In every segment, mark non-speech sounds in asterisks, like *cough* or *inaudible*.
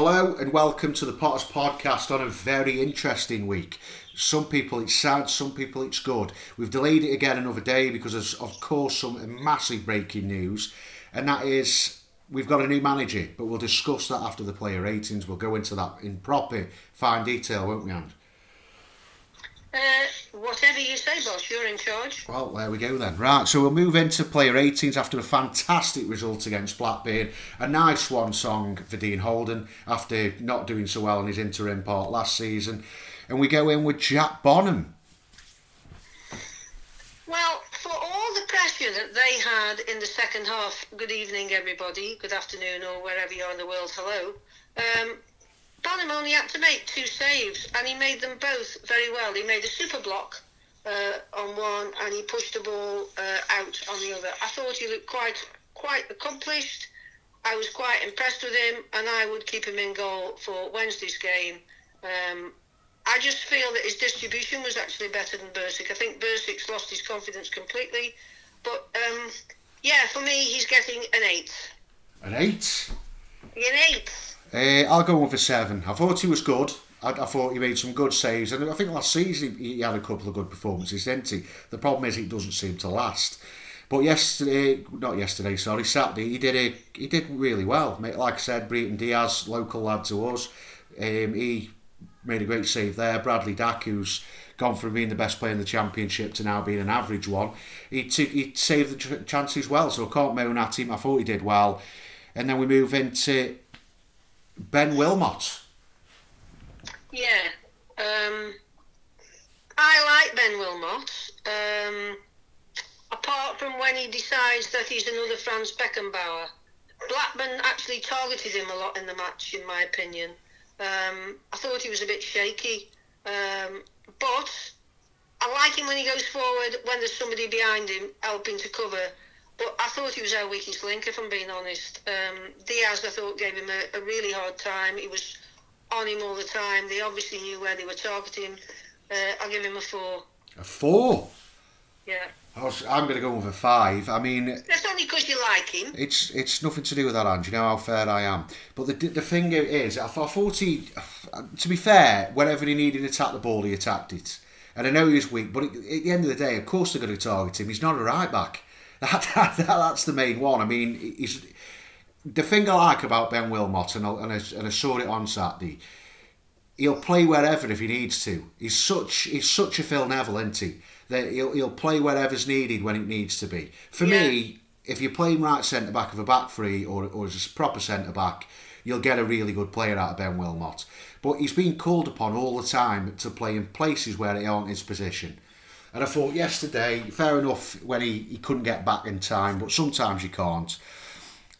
Hello and welcome to the Potters podcast on a very interesting week. Some people it's sad, some people it's good. We've delayed it again another day because of, of course some massive breaking news, and that is we've got a new manager. But we'll discuss that after the player ratings. We'll go into that in proper fine detail, won't we, Anne? Uh, whatever you say, boss, you're in charge. Well, there we go then. Right, so we'll move into player ratings after a fantastic result against Blackburn. A nice one song for Dean Holden after not doing so well in his interim part last season. And we go in with Jack Bonham. Well, for all the pressure that they had in the second half, good evening, everybody, good afternoon, or wherever you are in the world, hello. Um, Bonham only had to make two saves, and he made them both very well. He made a super block uh, on one, and he pushed the ball uh, out on the other. I thought he looked quite quite accomplished. I was quite impressed with him, and I would keep him in goal for Wednesday's game. Um, I just feel that his distribution was actually better than Bursik. I think Bursik's lost his confidence completely, but um, yeah, for me, he's getting an eight. An eight? An eight. Uh, I'll go one for seven. I thought he was good. I, I, thought he made some good saves, and I think last season he, he had a couple of good performances, didn't he? The problem is it doesn't seem to last. But yesterday, not yesterday, sorry, Saturday, he did a, he did really well. Like I said, Brereton Diaz, local lad to us, um, he made a great save there. Bradley Dack, who's gone from being the best player in the championship to now being an average one, he took, he saved the chances well. So I can't moan at him. I thought he did well. And then we move into Ben Wilmot. Yeah, um, I like Ben Wilmot. Um, apart from when he decides that he's another Franz Beckenbauer, Blackburn actually targeted him a lot in the match, in my opinion. Um, I thought he was a bit shaky, um, but I like him when he goes forward when there's somebody behind him helping to cover. But I thought he was our weakest link, if I'm being honest. Um, Diaz, I thought, gave him a, a, really hard time. He was on him all the time. They obviously knew where they were targeting. Uh, I'll give him a four. A four? Yeah. I'm going to go with a five. I mean, that's only because you like him. It's it's nothing to do with that, and you know how fair I am. But the the thing is, I thought he, to be fair, whenever he needed to attack the ball, he attacked it. And I know he was weak, but at the end of the day, of course they're going to target him. He's not a right back. *laughs* That, that, that's the main one. I mean, he's, the thing I like about Ben Wilmot, and I, and, I, and I saw it on Saturday, he'll play wherever if he needs to. He's such he's such a Phil Neville, isn't he? That he'll, he'll play wherever's needed when it needs to be. For yeah. me, if you're playing right centre back of a back three or, or as a proper centre back, you'll get a really good player out of Ben Wilmot. But he's been called upon all the time to play in places where he aren't his position. And I thought yesterday, fair enough when he, he couldn't get back in time, but sometimes you can't.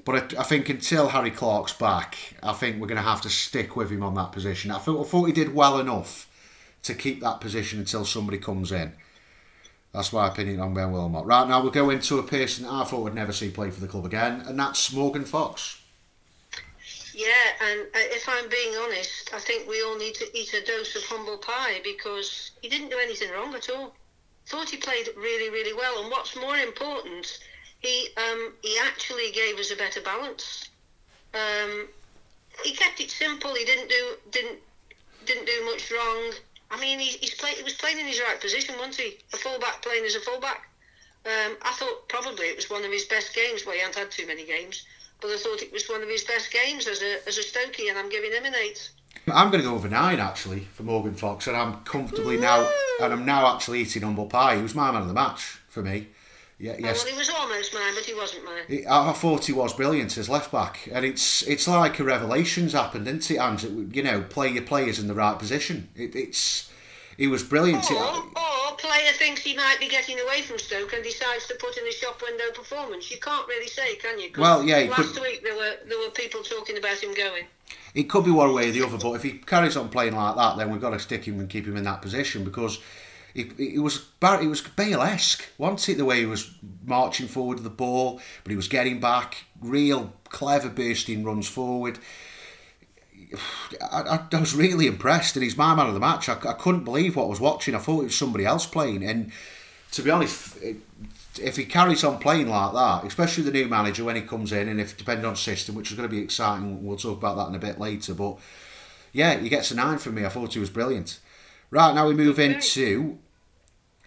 But I, I think until Harry Clarke's back, I think we're going to have to stick with him on that position. I thought, I thought he did well enough to keep that position until somebody comes in. That's my opinion on Ben Wilmot. Right now, we'll go into a person I thought would never see play for the club again, and that's Morgan Fox. Yeah, and uh, if I'm being honest, I think we all need to eat a dose of humble pie because he didn't do anything wrong at all thought he played really, really well. And what's more important, he um, he actually gave us a better balance. Um, he kept it simple. He didn't do didn't didn't do much wrong. I mean, he, he's play, he was playing in his right position, wasn't he? A fullback playing as a fullback. Um, I thought probably it was one of his best games. Well, he hadn't had too many games, but I thought it was one of his best games as a as a Stokey, and I'm giving him an eight. I'm going to go over nine actually for Morgan Fox, and I'm comfortably now, and I'm now actually eating humble pie. He was my man of the match for me. Yeah, oh, yes. Oh, well, he was almost mine, but he wasn't mine. I, thought he was brilliant as left back, and it's it's like a revelation's happened, isn't it? And you know, play your players in the right position. It, it's he was brilliant. Or, or player thinks he might be getting away from Stoke and decides to put in a shop window performance. You can't really say, can you? Well, yeah. Last could... week there were there were people talking about him going it could be one way or the other. But if he carries on playing like that, then we've got to stick him and keep him in that position because it, it was it was Bale-esque, wasn't it? The way he was marching forward with the ball, but he was getting back, real clever bursting runs forward. I, I, was really impressed, and he's my man of the match. I, I couldn't believe what I was watching. I thought it was somebody else playing, and to be honest, if he carries on playing like that, especially the new manager when he comes in, and if depending on system, which is going to be exciting, we'll talk about that in a bit later. But yeah, he gets a nine from me. I thought he was brilliant. Right now we move into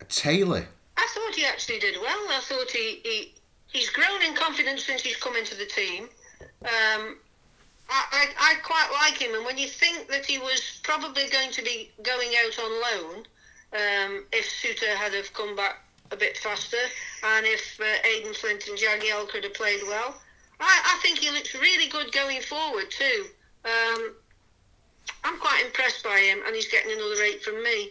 Taylor. I thought he actually did well. I thought he, he he's grown in confidence since he's come into the team. Um, I, I, quite like him, and when you think that he was probably going to be going out on loan, um, if Souttar had have come back a bit faster, and if uh, Aden Flint and Jagiel could have played well, I, I think he looks really good going forward too. Um, I'm quite impressed by him, and he's getting another eight from me.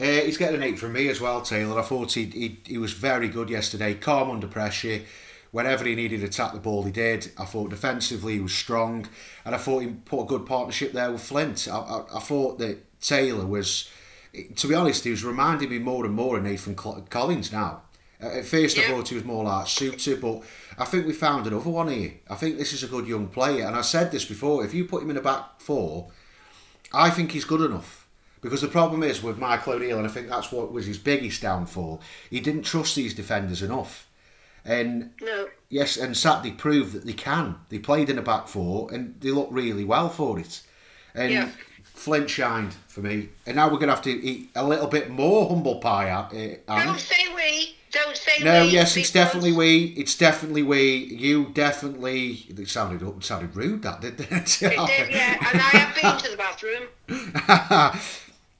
Uh, he's getting an eight from me as well, Taylor. I thought he, he was very good yesterday, calm under pressure. Whenever he needed to tap the ball, he did. I thought defensively he was strong, and I thought he put a good partnership there with Flint. I, I, I thought that Taylor was, to be honest, he was reminding me more and more of Nathan Collins now. At first, yeah. I thought he was more like Souttar, but I think we found another one here. I think this is a good young player, and I said this before. If you put him in a back four, I think he's good enough. Because the problem is with Michael O'Neill, and I think that's what was his biggest downfall. He didn't trust these defenders enough. And no. yes, and Saturday proved that they can. They played in a back four, and they looked really well for it. And yeah. Flint shined for me. And now we're going to have to eat a little bit more humble pie. Uh, Don't say we. Don't say no. We, yes, it's definitely we. It's definitely we. You definitely. It sounded it sounded rude. That did it? it did, yeah. And I have been to the bathroom.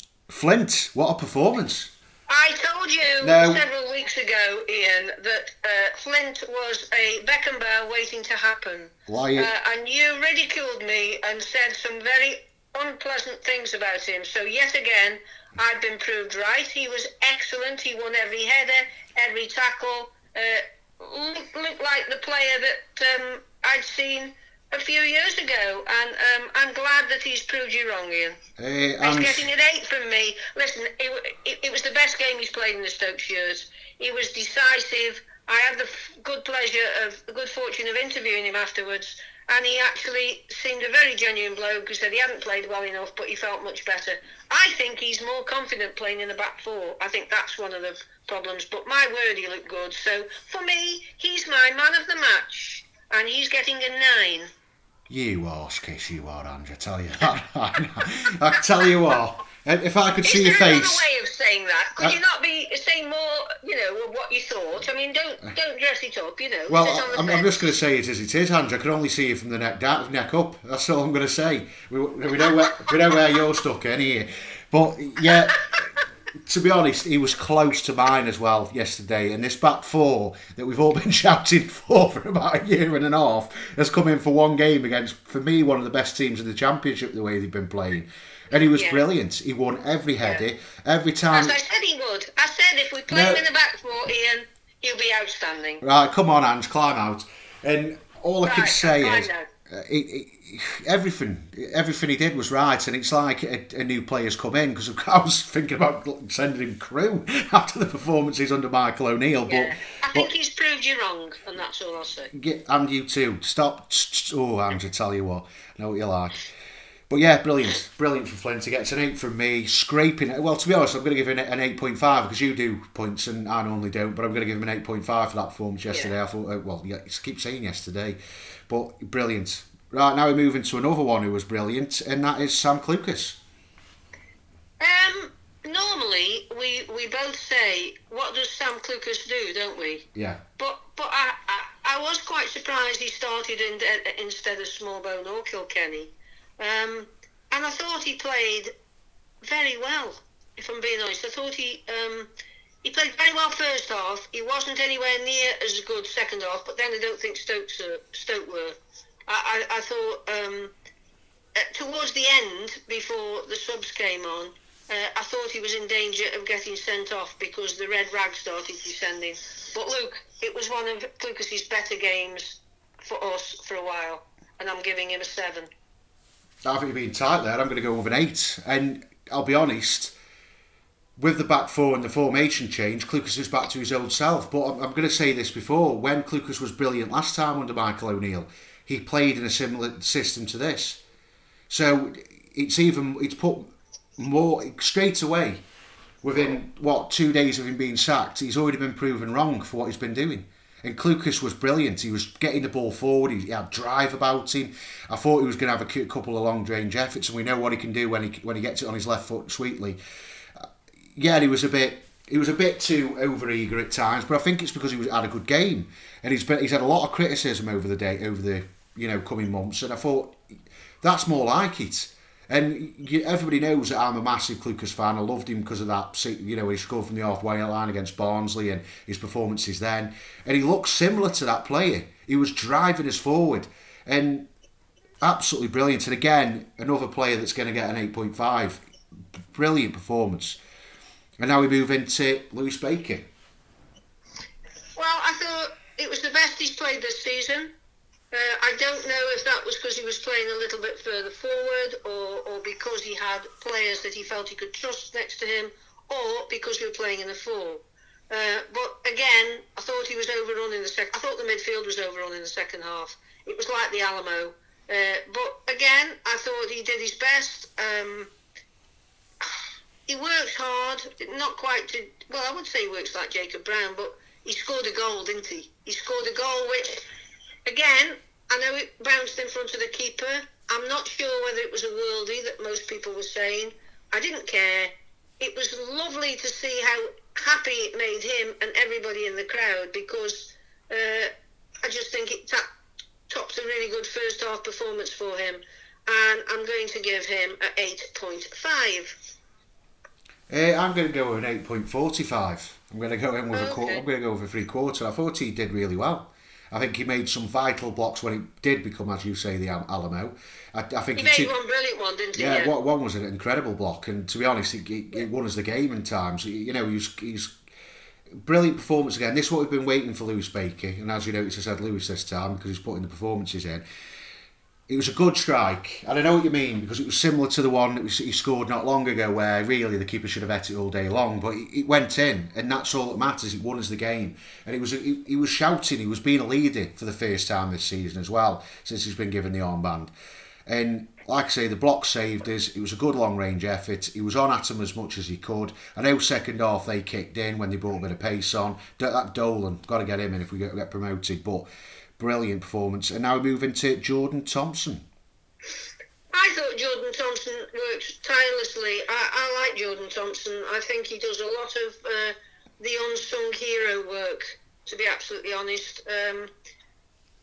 *laughs* Flint, what a performance! I told you no. several weeks ago, Ian, that uh, Flint was a Beckenbauer waiting to happen. Why? Uh, and you ridiculed me and said some very unpleasant things about him. So yet again, I've been proved right. He was excellent. He won every header, every tackle. Uh, looked, looked like the player that um, I'd seen a few years ago, and um, I'm glad that he's proved you wrong, Ian. Hey, he's getting an eight from me. Listen, it, it, it, was the best game he's played in the Stokes years. He was decisive. I had the f- good pleasure of the good fortune of interviewing him afterwards, and he actually seemed a very genuine bloke who said he hadn't played well enough, but he felt much better. I think he's more confident playing in the back four. I think that's one of the problems. But my word, he looked good. So for me, he's my man of the match, and he's getting a nine. You horse kiss, you are, Andrew. I tell you *laughs* that. I tell you what. If I could Is see your face. way of saying that? Could uh, you not be saying more, you know, what you thought? I mean, don't don't dress it up, you know. Well, I'm, I'm, just going to say it as it is, Andrew. I can only see you from the neck down, neck up. That's all I'm going to say. We, we know where we know where you're stuck in here, but yeah to be honest, he was close to mine as well yesterday. And this back four that we've all *laughs* been shouting for for about a year and a half has come in for one game against, for me, one of the best teams in the championship. The way they've been playing, and he was yeah. brilliant. He won every header, yeah. every time. As I said he would. I said if we play no. him in the back four, Ian, he'll be outstanding. Right, come on, Ange, climb out. And all I right, can say is, uh, everything everything he did was right and it's like a, a new player's come in because I was thinking about sending him crew *laughs* after the performances under Michael O'Neill yeah. but I think but, he's proved you wrong and that's all I'll say get, and you too stop *laughs* oh Andrew tell you what I know what you like but yeah, brilliant, brilliant for Flint. He gets an eight from me, scraping it. Well, to be honest, I'm going to give him an eight point five because you do points and I normally don't. But I'm going to give him an eight point five for that performance yesterday. Yeah. I thought, uh, well, yeah, keep saying yesterday, but brilliant, Right, now we move into another one who was brilliant, and that is Sam Clucas. Um, normally we we both say, "What does Sam Clucas do?" Don't we? Yeah. But but I I, I was quite surprised he started in, instead of Smallbone or Kilkenny, um, and I thought he played very well. If I'm being honest, I thought he um, he played very well first half. He wasn't anywhere near as good second half, but then I don't think Stokes uh, Stoke were. I, I, thought um, uh, towards the end, before the subs came on, uh, I thought he was in danger of getting sent off because the red rag started descending. But Luke, it was one of Lucas's better games for us for a while, and I'm giving him a seven. I think you're being tight there. I'm going to go with an eight, and I'll be honest. With the back four and the formation change, Clucas is back to his old self. But I'm, I'm going to say this before: when Clucas was brilliant last time under Michael O'Neill, he played in a similar system to this. So it's even it's put more straight away. within what two days of him being sacked, he's already been proven wrong for what he's been doing. And Clucas was brilliant. He was getting the ball forward. He had drive about him. I thought he was going to have a couple of long range efforts, and we know what he can do when he when he gets it on his left foot sweetly. Uh, yeah, he was a bit he was a bit too over eager at times, but I think it's because he was had a good game, and he's been, he's had a lot of criticism over the day over the you know coming months, and I thought that's more like it. And everybody knows that I'm a massive Clucas fan. I loved him because of that. You know, he scored from the halfway line against Barnsley and his performances then. And he looked similar to that player. He was driving us forward and absolutely brilliant. And again, another player that's going to get an 8.5. Brilliant performance. And now we move into Lewis Baker. Well, I thought it was the best he's played this season. Uh, I don't know if that was because he was playing a little bit further forward or, or because he had players that he felt he could trust next to him or because we were playing in a four. Uh, but again, I thought he was overrun in the second. I thought the midfield was overrun in the second half. It was like the Alamo. Uh, but again, I thought he did his best. Um, he worked hard, not quite to. Well, I would say he works like Jacob Brown, but he scored a goal, didn't he? He scored a goal which Again, I know it bounced in front of the keeper. I'm not sure whether it was a worldie that most people were saying. I didn't care. It was lovely to see how happy it made him and everybody in the crowd because uh, I just think it ta- tops a really good first half performance for him. And I'm going to give him a 8.5. Uh, I'm going to go with an 8.45. I'm going to go in with okay. a quarter. I'm going to go with a three quarter. I thought he did really well. I think he made some vital blocks when it did become, as you say, the Alamo. I, I think he, he made one brilliant one, didn't he? Yeah, yeah. one was an incredible block, and to be honest, it, it, it won us the game in times. You know, he's, he's brilliant performance again. This is what we've been waiting for Lewis Baker, and as you notice, I said Lewis this time because he's putting the performances in it was a good strike. And I know what you mean because it was similar to the one that he scored not long ago, where really the keeper should have hit it all day long, but it went in, and that's all that matters. It won us the game, and it was he, was shouting. He was being a leader for the first time this season as well since he's been given the armband. And like I say, the block saved us. It was a good long range effort. He was on at him as much as he could. I know second half they kicked in when they brought a bit of pace on. That Dolan got to get him in if we get promoted, but brilliant performance. And now we move into Jordan Thompson. I thought Jordan Thompson worked tirelessly. I, I like Jordan Thompson. I think he does a lot of uh, the unsung hero work, to be absolutely honest. Um,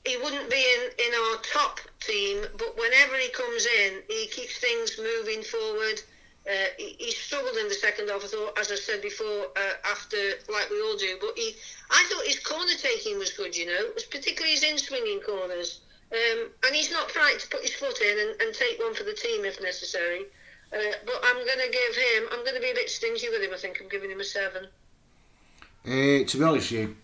he wouldn't be in, in our top team, but whenever he comes in, he keeps things moving forward. Uh, he, he, struggled in the second half, I thought, as I said before, uh, after, like we all do. But he, I thought his corner taking was good, you know, it was particularly his in swinging corners. Um, and he's not frightened to put his foot in and, and take one for the team if necessary. Uh, but I'm going to give him, I'm going to be a bit stingy with him, I think. I'm giving him a seven. To be honest, you,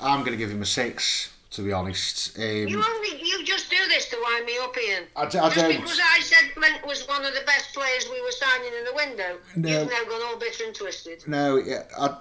I'm going to give him a six to be honest. Um, you only you just do this to wind me up, Ian. I, d- I just don't. because I said Flint was one of the best players we were signing in the window, no, you've now gone all bitter and twisted. No, yeah, I,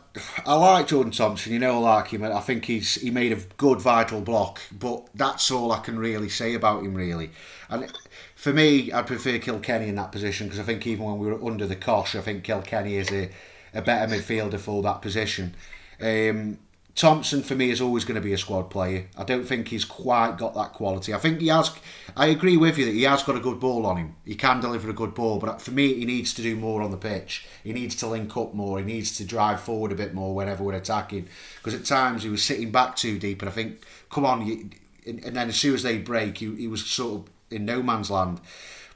I like Jordan Thompson. You know, I like him. I think he's he made a good vital block, but that's all I can really say about him, really. And for me, I'd prefer Kilkenny in that position because I think even when we were under the cosh, I think Kilkenny is a, a better midfielder for that position. Um, Thompson for me is always going to be a squad player. I don't think he's quite got that quality. I think he has. I agree with you that he has got a good ball on him. He can deliver a good ball, but for me, he needs to do more on the pitch. He needs to link up more. He needs to drive forward a bit more whenever we're attacking. Because at times he was sitting back too deep, and I think, come on, you, and then as soon as they break, he, he was sort of in no man's land.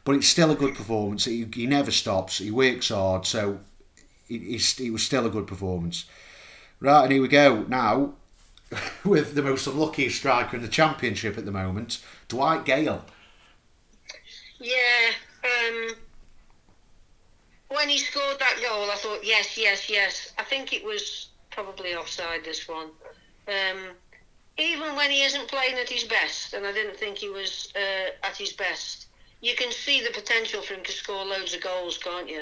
But it's still a good performance. He, he never stops. He works hard, so it, it was still a good performance. Right, and here we go now *laughs* with the most unlucky striker in the championship at the moment, Dwight Gayle. Yeah, um, when he scored that goal, I thought, yes, yes, yes. I think it was probably offside this one. Um, even when he isn't playing at his best, and I didn't think he was uh, at his best, you can see the potential for him to score loads of goals, can't you?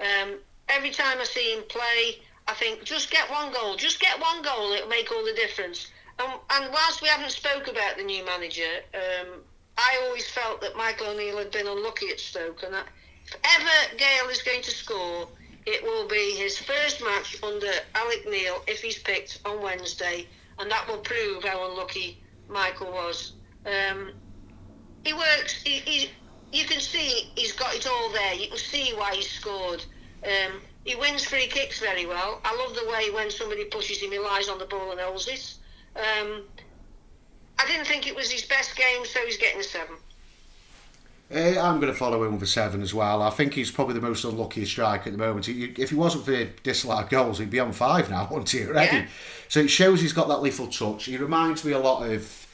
Um, every time I see him play, I think just get one goal, just get one goal, it'll make all the difference. And, and whilst we haven't spoke about the new manager, um, I always felt that Michael O'Neill had been unlucky at Stoke, and that if ever Gayle is going to score, it will be his first match under Alex Neil if he's picked on Wednesday, and that will prove how unlucky Michael was. Um, he works. He, he, you can see he's got it all there. You can see why he scored. Um, he wins free kicks very well. I love the way when somebody pushes him, he lies on the ball and holds it. Um, I didn't think it was his best game, so he's getting a seven. Uh, I'm going to follow him with a seven as well. I think he's probably the most unlucky striker at the moment. He, if he wasn't for disallowed goals, he'd be on five now, *laughs* wouldn't he, already? Yeah. So it shows he's got that lethal touch. He reminds me a lot of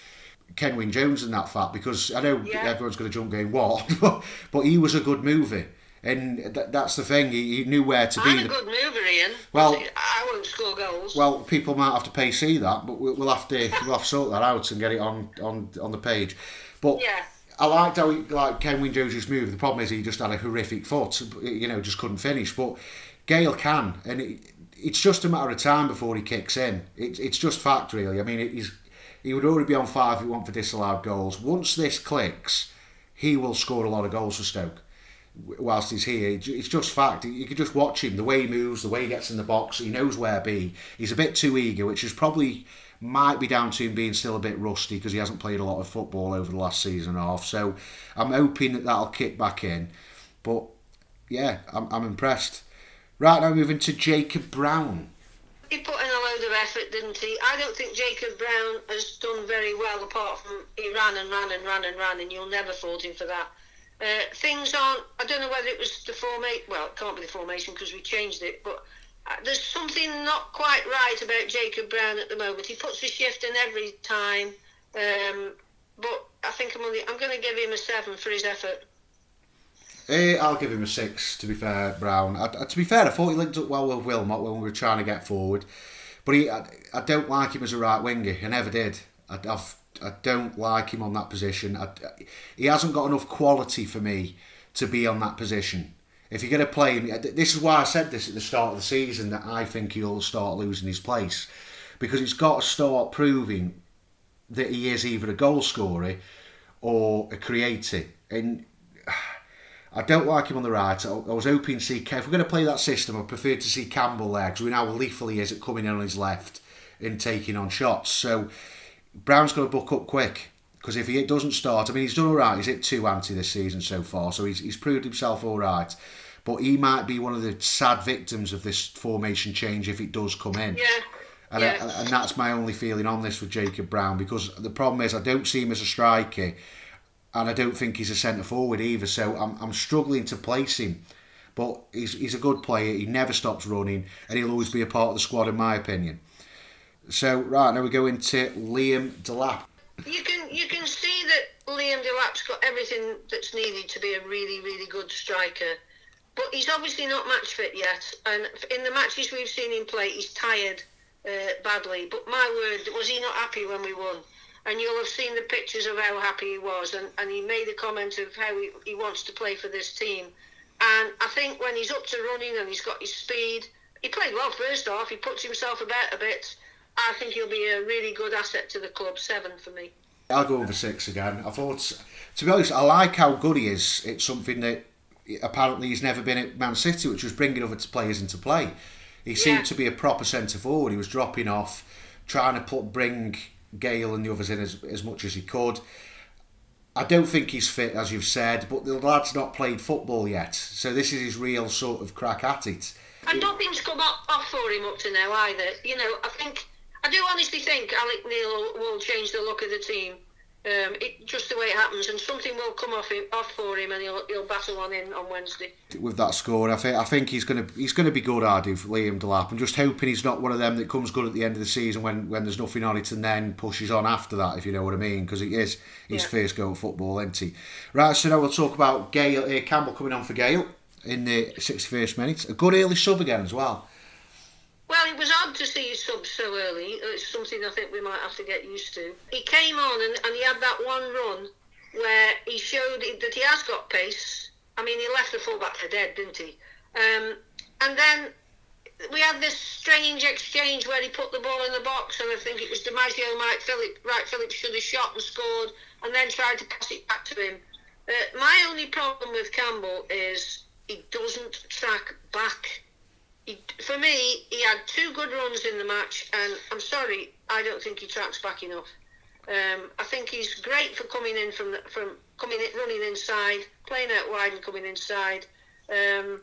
Kenwyne Jones in that fact because I know yeah. everyone's going to jump going what, but, *laughs* but he was a good mover. And th- that's the thing. He, he, knew where to I'm be. a good mover, Ian. Well, I won't score goals. Well, people might have to pay see that, but we'll, we'll have to we'll have to sort that out and get it on on on the page. But yeah. I liked how he, like Kenwyne Jones moved. The problem is he just had a horrific foot. You know, just couldn't finish. But Gayle can, and it, it's just a matter of time before he kicks in. It, it's just fact, really. I mean, he's he would already be on five if he went for disallowed goals. Once this clicks, he will score a lot of goals for Stoke whilst he's here. It's just fact. You can just watch him, the way he moves, the way he gets in the box. He knows where to be. He's a bit too eager, which is probably might be down to him being still a bit rusty because he hasn't played a lot of football over the last season and a half. So I'm hoping that that'll kick back in. But yeah, I'm, I'm impressed. Right now, moving to Jacob Brown. He put in a load of effort, didn't he? I don't think Jacob Brown has done very well, apart from he ran and ran and ran and ran, and you'll never fault him for that. Uh, things aren't. I don't know whether it was the formation. Well, it can't be the formation because we changed it. But uh, there's something not quite right about Jacob Brown at the moment. He puts the shift in every time. Um, but I think I'm only. I'm going to give him a seven for his effort. Eh, I'll give him a six. To be fair, Brown. I, to be fair, I thought he linked up well with Wilmot when we were trying to get forward. But he, I, I don't like him as a right winger. I never did. I, I've I don't like him on that position. I, he hasn't got enough quality for me to be on that position. If you're going to play him, this is why I said this at the start of the season that I think he'll start losing his place because he's got to start proving that he is either a goal scorer or a creator. And *sighs* I don't like him on the right. I, was hoping to see Kev. if we're going to play that system, I prefer to see Campbell there because we know how lethal he is at coming in on his left and taking on shots. So Brown's got to book up quick because if he doesn't start, I mean, he's done all right. He's hit two anti this season so far, so he's, he's proved himself all right. But he might be one of the sad victims of this formation change if it does come in. Yeah. And, yeah. I, and that's my only feeling on this with Jacob Brown because the problem is I don't see him as a striker and I don't think he's a centre forward either. So I'm, I'm struggling to place him. But he's, he's a good player. He never stops running and he'll always be a part of the squad, in my opinion. So right now we go into Liam Delap. You can you can see that Liam Delap's got everything that's needed to be a really really good striker, but he's obviously not match fit yet. And in the matches we've seen him play, he's tired uh, badly. But my word, was he not happy when we won? And you'll have seen the pictures of how happy he was, and, and he made a comment of how he, he wants to play for this team. And I think when he's up to running and he's got his speed, he played well first off. He puts himself about a bit I think he'll be a really good asset to the club. Seven for me. I'll go over six again. I thought, to be honest, I like how good he is. It's something that apparently he's never been at Man City, which was bringing other players into play. He seemed yeah. to be a proper centre forward. He was dropping off, trying to put bring Gayle and the others in as, as much as he could. I don't think he's fit, as you've said, but the lad's not played football yet, so this is his real sort of crack at it. And nothing's come off for him up to now either. You know, I think I do honestly think Alex Neil will change the look of the team. Um, it, just the way it happens, and something will come off him, off for him, and he'll, he'll battle on in on Wednesday. With that score, I think I think he's going to he's going to be good. I do for Liam Delap. I'm just hoping he's not one of them that comes good at the end of the season when, when there's nothing on it, and then pushes on after that. If you know what I mean, because he is his yeah. first go at football, isn't he? Right. So now we'll talk about Gayle uh, Campbell coming on for Gayle in the 61st minute. A good early sub again as well. Well, it was odd to see his sub so early. It's something I think we might have to get used to. He came on and, and he had that one run where he showed that he has got pace. I mean, he left the fullback for dead, didn't he? Um, and then we had this strange exchange where he put the ball in the box, and I think it was D'Margio, Mike Philip, right? Phillips should have shot and scored, and then tried to pass it back to him. Uh, my only problem with Campbell is he doesn't track back he, for me, he had two good runs in the match, and I'm sorry, I don't think he tracks back enough. Um, I think he's great for coming in from the, from coming in, running inside, playing out wide and coming inside. Um,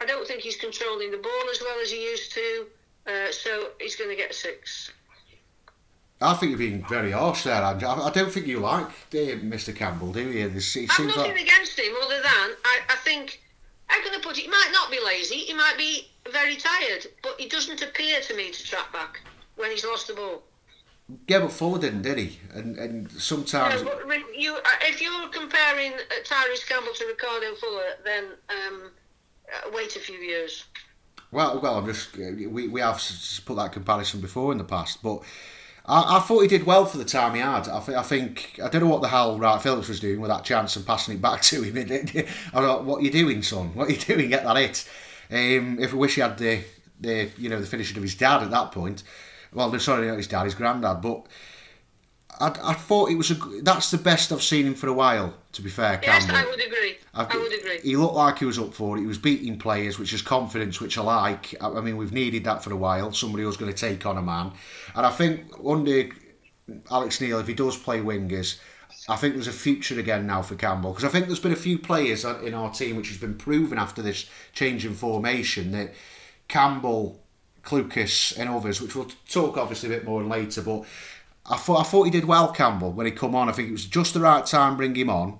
I don't think he's controlling the ball as well as he used to, uh, so he's going to get a six. I think you're being very harsh there, Andrew. I, don't think you like uh, Mr. Campbell, do you? This, it I'm nothing like against him other than I, I think I'm going to put it. He might not be lazy. He might be very tired, but he doesn't appear to me to track back when he's lost the ball. yeah, but Fuller didn't, did he? And and sometimes but you, uh, if you're comparing uh, Tyrese Campbell to Ricardo Fuller, then um, uh, wait a few years. Well, well, I'm just we, we have put that comparison before in the past, but I, I thought he did well for the time he had. I, th- I think I don't know what the hell Wright Phillips was doing with that chance and passing it back *laughs* to him. I thought, what are you doing, son? What are you *laughs* doing? Get that hit. Um, if I wish he had the the you know the finishing of his dad at that point. Well, sorry, not his dad, his granddad, but. I, I thought it was a. That's the best I've seen him for a while. To be fair, Yes, Campbell. I would agree. I've- I would agree. He looked like he was up for it. He was beating players, which is confidence, which I like. I, I mean, we've needed that for a while. Somebody who's going to take on a man, and I think under Alex Neil, if he does play wingers, I think there's a future again now for Campbell because I think there's been a few players in our team which has been proven after this change in formation that Campbell, Clucas, and others, which we'll talk obviously a bit more later, but. I thought I thought he did well, Campbell, when he come on. I think it was just the right time, bring him on,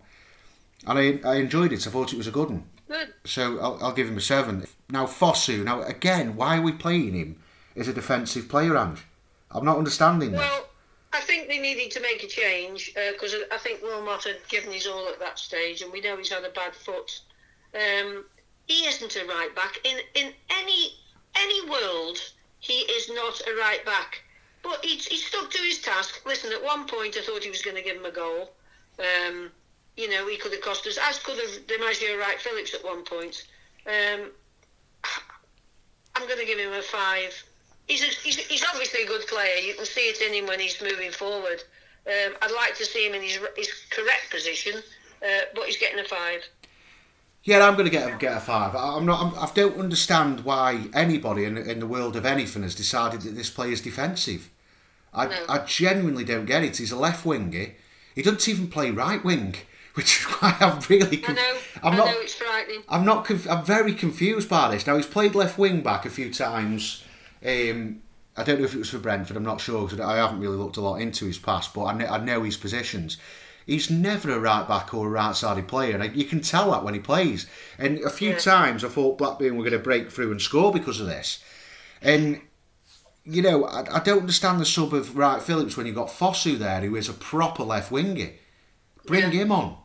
and I, I enjoyed it. I thought it was a good one. Good. So I'll, I'll give him a seven. Now Fosu. Now again, why are we playing him as a defensive player, Ange? I'm not understanding that. Well, I think they needed to make a change because I think Wilmot had given his all at that stage, and we know he's had a bad foot. Um, he isn't a right back in in any any world. He is not a right back, but he, he stuck to his task. Listen, at one point I thought he was going to give him a goal. Um, you know, he could have cost us, as could have D'Margio Wright Phillips at one point. Um, I'm going to give him a five. He's, a, he's, he's obviously a good player. You can see it in him when he's moving forward. Um, I'd like to see him in his, his correct position, uh, but he's getting a five. Yeah, I'm going to get a, get a five. I- I'm not. I'm, I don't understand why anybody in, in the world of anything has decided that this player is defensive. I, No. I genuinely don't get it. He's a left winger. He doesn't even play right wing, *laughs* which is why I'm really. I know, I'm I not. know it's frightening. I'm not. Conf- I'm very confused by this. Now he's played left wing back a few times. Um, I don't know if it was for Brentford. I'm not sure 'cause I haven't really looked a lot into his past, but I, kn- I know his positions. He's never a right back or a right sided player, and you can tell that when he plays. And a few Yeah. times I thought Blackburn were going to break through and score because of this. And you know, I, I don't understand the sub of Wright Phillips when you've got Fosu there, who is a proper left winger. Bring Yeah. him on.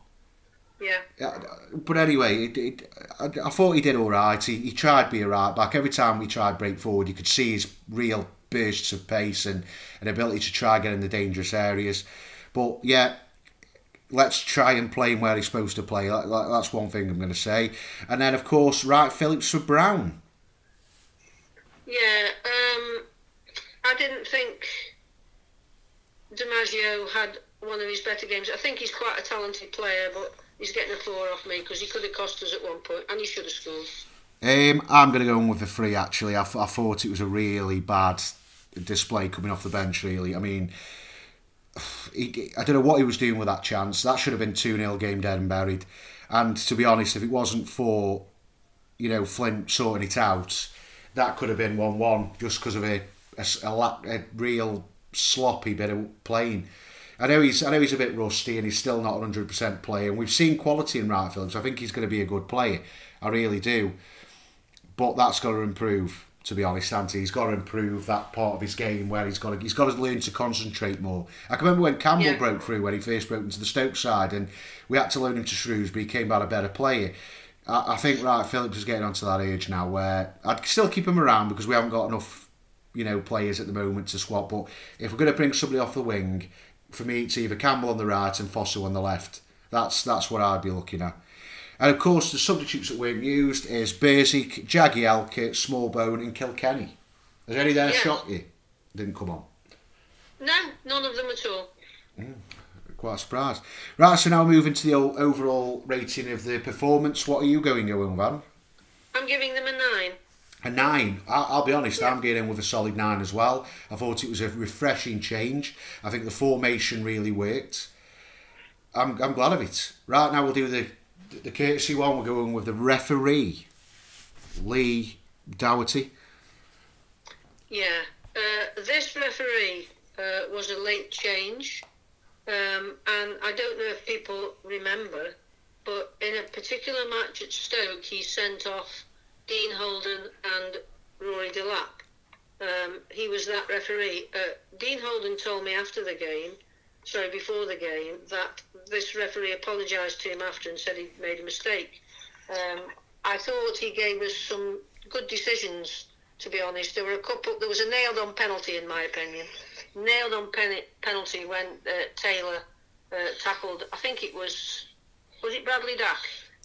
Yeah. Yeah, but anyway, it, it, I, I thought he did all right. He, he tried to be a right back. Every time we tried break forward, you could see his real bursts of pace and an ability to try get in the dangerous areas. But yeah, let's try and play him where he's supposed to play. That- that- That's one thing I'm going to say. And then, of course, Wright Phillips for Brown. Yeah, um, I didn't think D'Margio had one of his better games. I think he's quite a talented player, but he's getting a four off me because he could have cost us at one point and he should have scored. Um, I'm going to go in with the three, actually. I, th- I thought it was a really bad display coming off the bench, really. I mean, he, I don't know what he was doing with that chance. That should have been 2 0 game dead and buried. And to be honest, if it wasn't for, you know, Flint sorting it out, that could have been 1 1 just because of a, a, a la- a real sloppy bit of playing. I know he's I know he's a bit rusty and he's still not 100% player. And we've seen quality in Wright Phillips. I think he's going to be a good player. I really do. But that's got to improve. To be honest, Ante, he's got to improve that part of his game where he's got to he's got to learn to concentrate more. I can remember when Campbell Yeah. broke through when he first broke into the Stoke side, and we had to loan him to Shrewsbury. He came out a better player. I, I think Wright Phillips is getting onto that age now where I'd still keep him around because we haven't got enough, you know, players at the moment to swap. But if we're going to bring somebody off the wing, for me it's either Campbell on the right and Fosu on the left. That's that's what I'd be looking at. And of course, the substitutes that weren't used is Bursik, Jagielka, Smallbone, and Kilkenny. Has any there Yeah. shocked you? Didn't come on. No, none of them at all. Hmm, quite surprised. Right, so now moving to the overall rating of the performance. What are you going, Owen Van? I'm giving them a nine. A nine. I'll, I'll be honest, yeah. I'm getting in with a solid nine as well. I thought it was a refreshing change. I think the formation really worked. I'm, I'm glad of it. Right now, we'll do the the courtesy one. We're going with the referee, Lee Doherty. Yeah, uh, this referee uh, was a late change, um, and I don't know if people remember, but in a particular match at Stoke, he sent off Dean Holden and Rory Delap. Um, he was that referee. Uh, Dean Holden told me after the game, sorry, before the game, that this referee apologised to him after and said he made a mistake. Um, I thought he gave us some good decisions. To be honest, there were a couple. There was a nailed-on penalty, in my opinion. Nailed-on pen- penalty when uh, Taylor uh, tackled. I think it was was it Bradley Dack?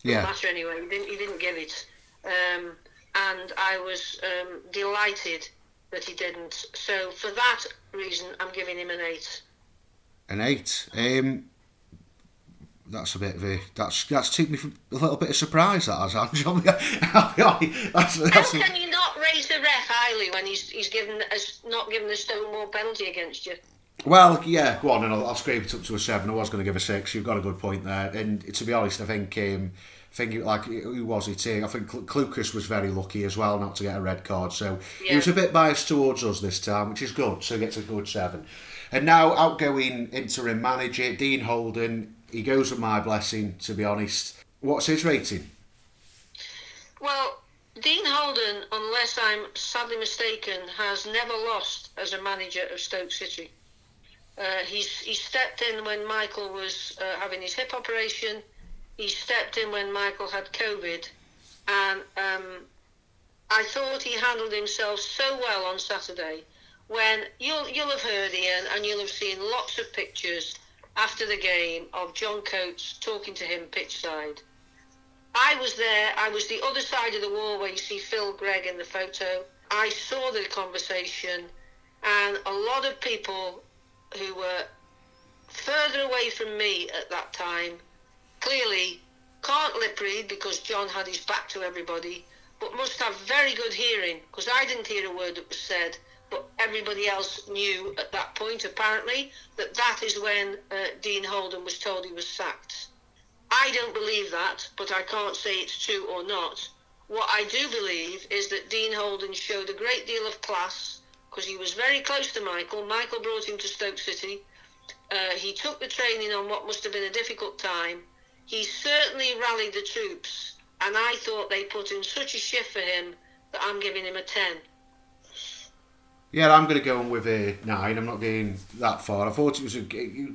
Yeah. No matter anyway. He didn't. He didn't give it. Um, and I was um, delighted that he didn't. So for that reason, I'm giving him an eight. An eight. Um, that's a bit of a that's that's taken me for a little bit of surprise. That has, I'll be, I'll be that's, that's How can you not raise the ref highly when he's he's given as not given the Stonewall penalty against you? Well, yeah, go on, and I'll, I'll scrape it up to a seven. I was going to give a six. You've got a good point there, and to be honest, I think um, think like who was it? I think Clucas was very lucky as well not to get a red card, so yeah. he was a bit biased towards us this time, which is good. So he gets a good seven. And now outgoing interim manager Dean Holden he goes with my blessing, to be honest. What's his rating? Well, Dean Holden, unless I'm sadly mistaken, has never lost as a manager of Stoke City. Uh, he's he stepped in when Michael was uh, having his hip operation. He stepped in when Michael had COVID, and um, I thought he handled himself so well on Saturday. When you'll you'll have heard Ian, and you'll have seen lots of pictures after the game of John Coates talking to him pitch side. I was there, I was the other side of the wall where you see Phil Gregg in the photo. I saw the conversation, and a lot of people who were further away from me at that time clearly can't lip read because John had his back to everybody, but must have very good hearing because I didn't hear a word that was said everybody else knew at that point, apparently, that that is when uh, Dean Holden was told he was sacked. I don't believe that, but I can't say it's true or not. What I do believe is that Dean Holden showed a great deal of class because he was very close to Michael. Michael brought him to Stoke City. Uh, he took the training on what must have been a difficult time. He certainly rallied the troops, and I thought they put in such a shift for him that I'm giving him a 10. Yeah, I'm going to go on with a nine. I'm not going that far. I thought it was a,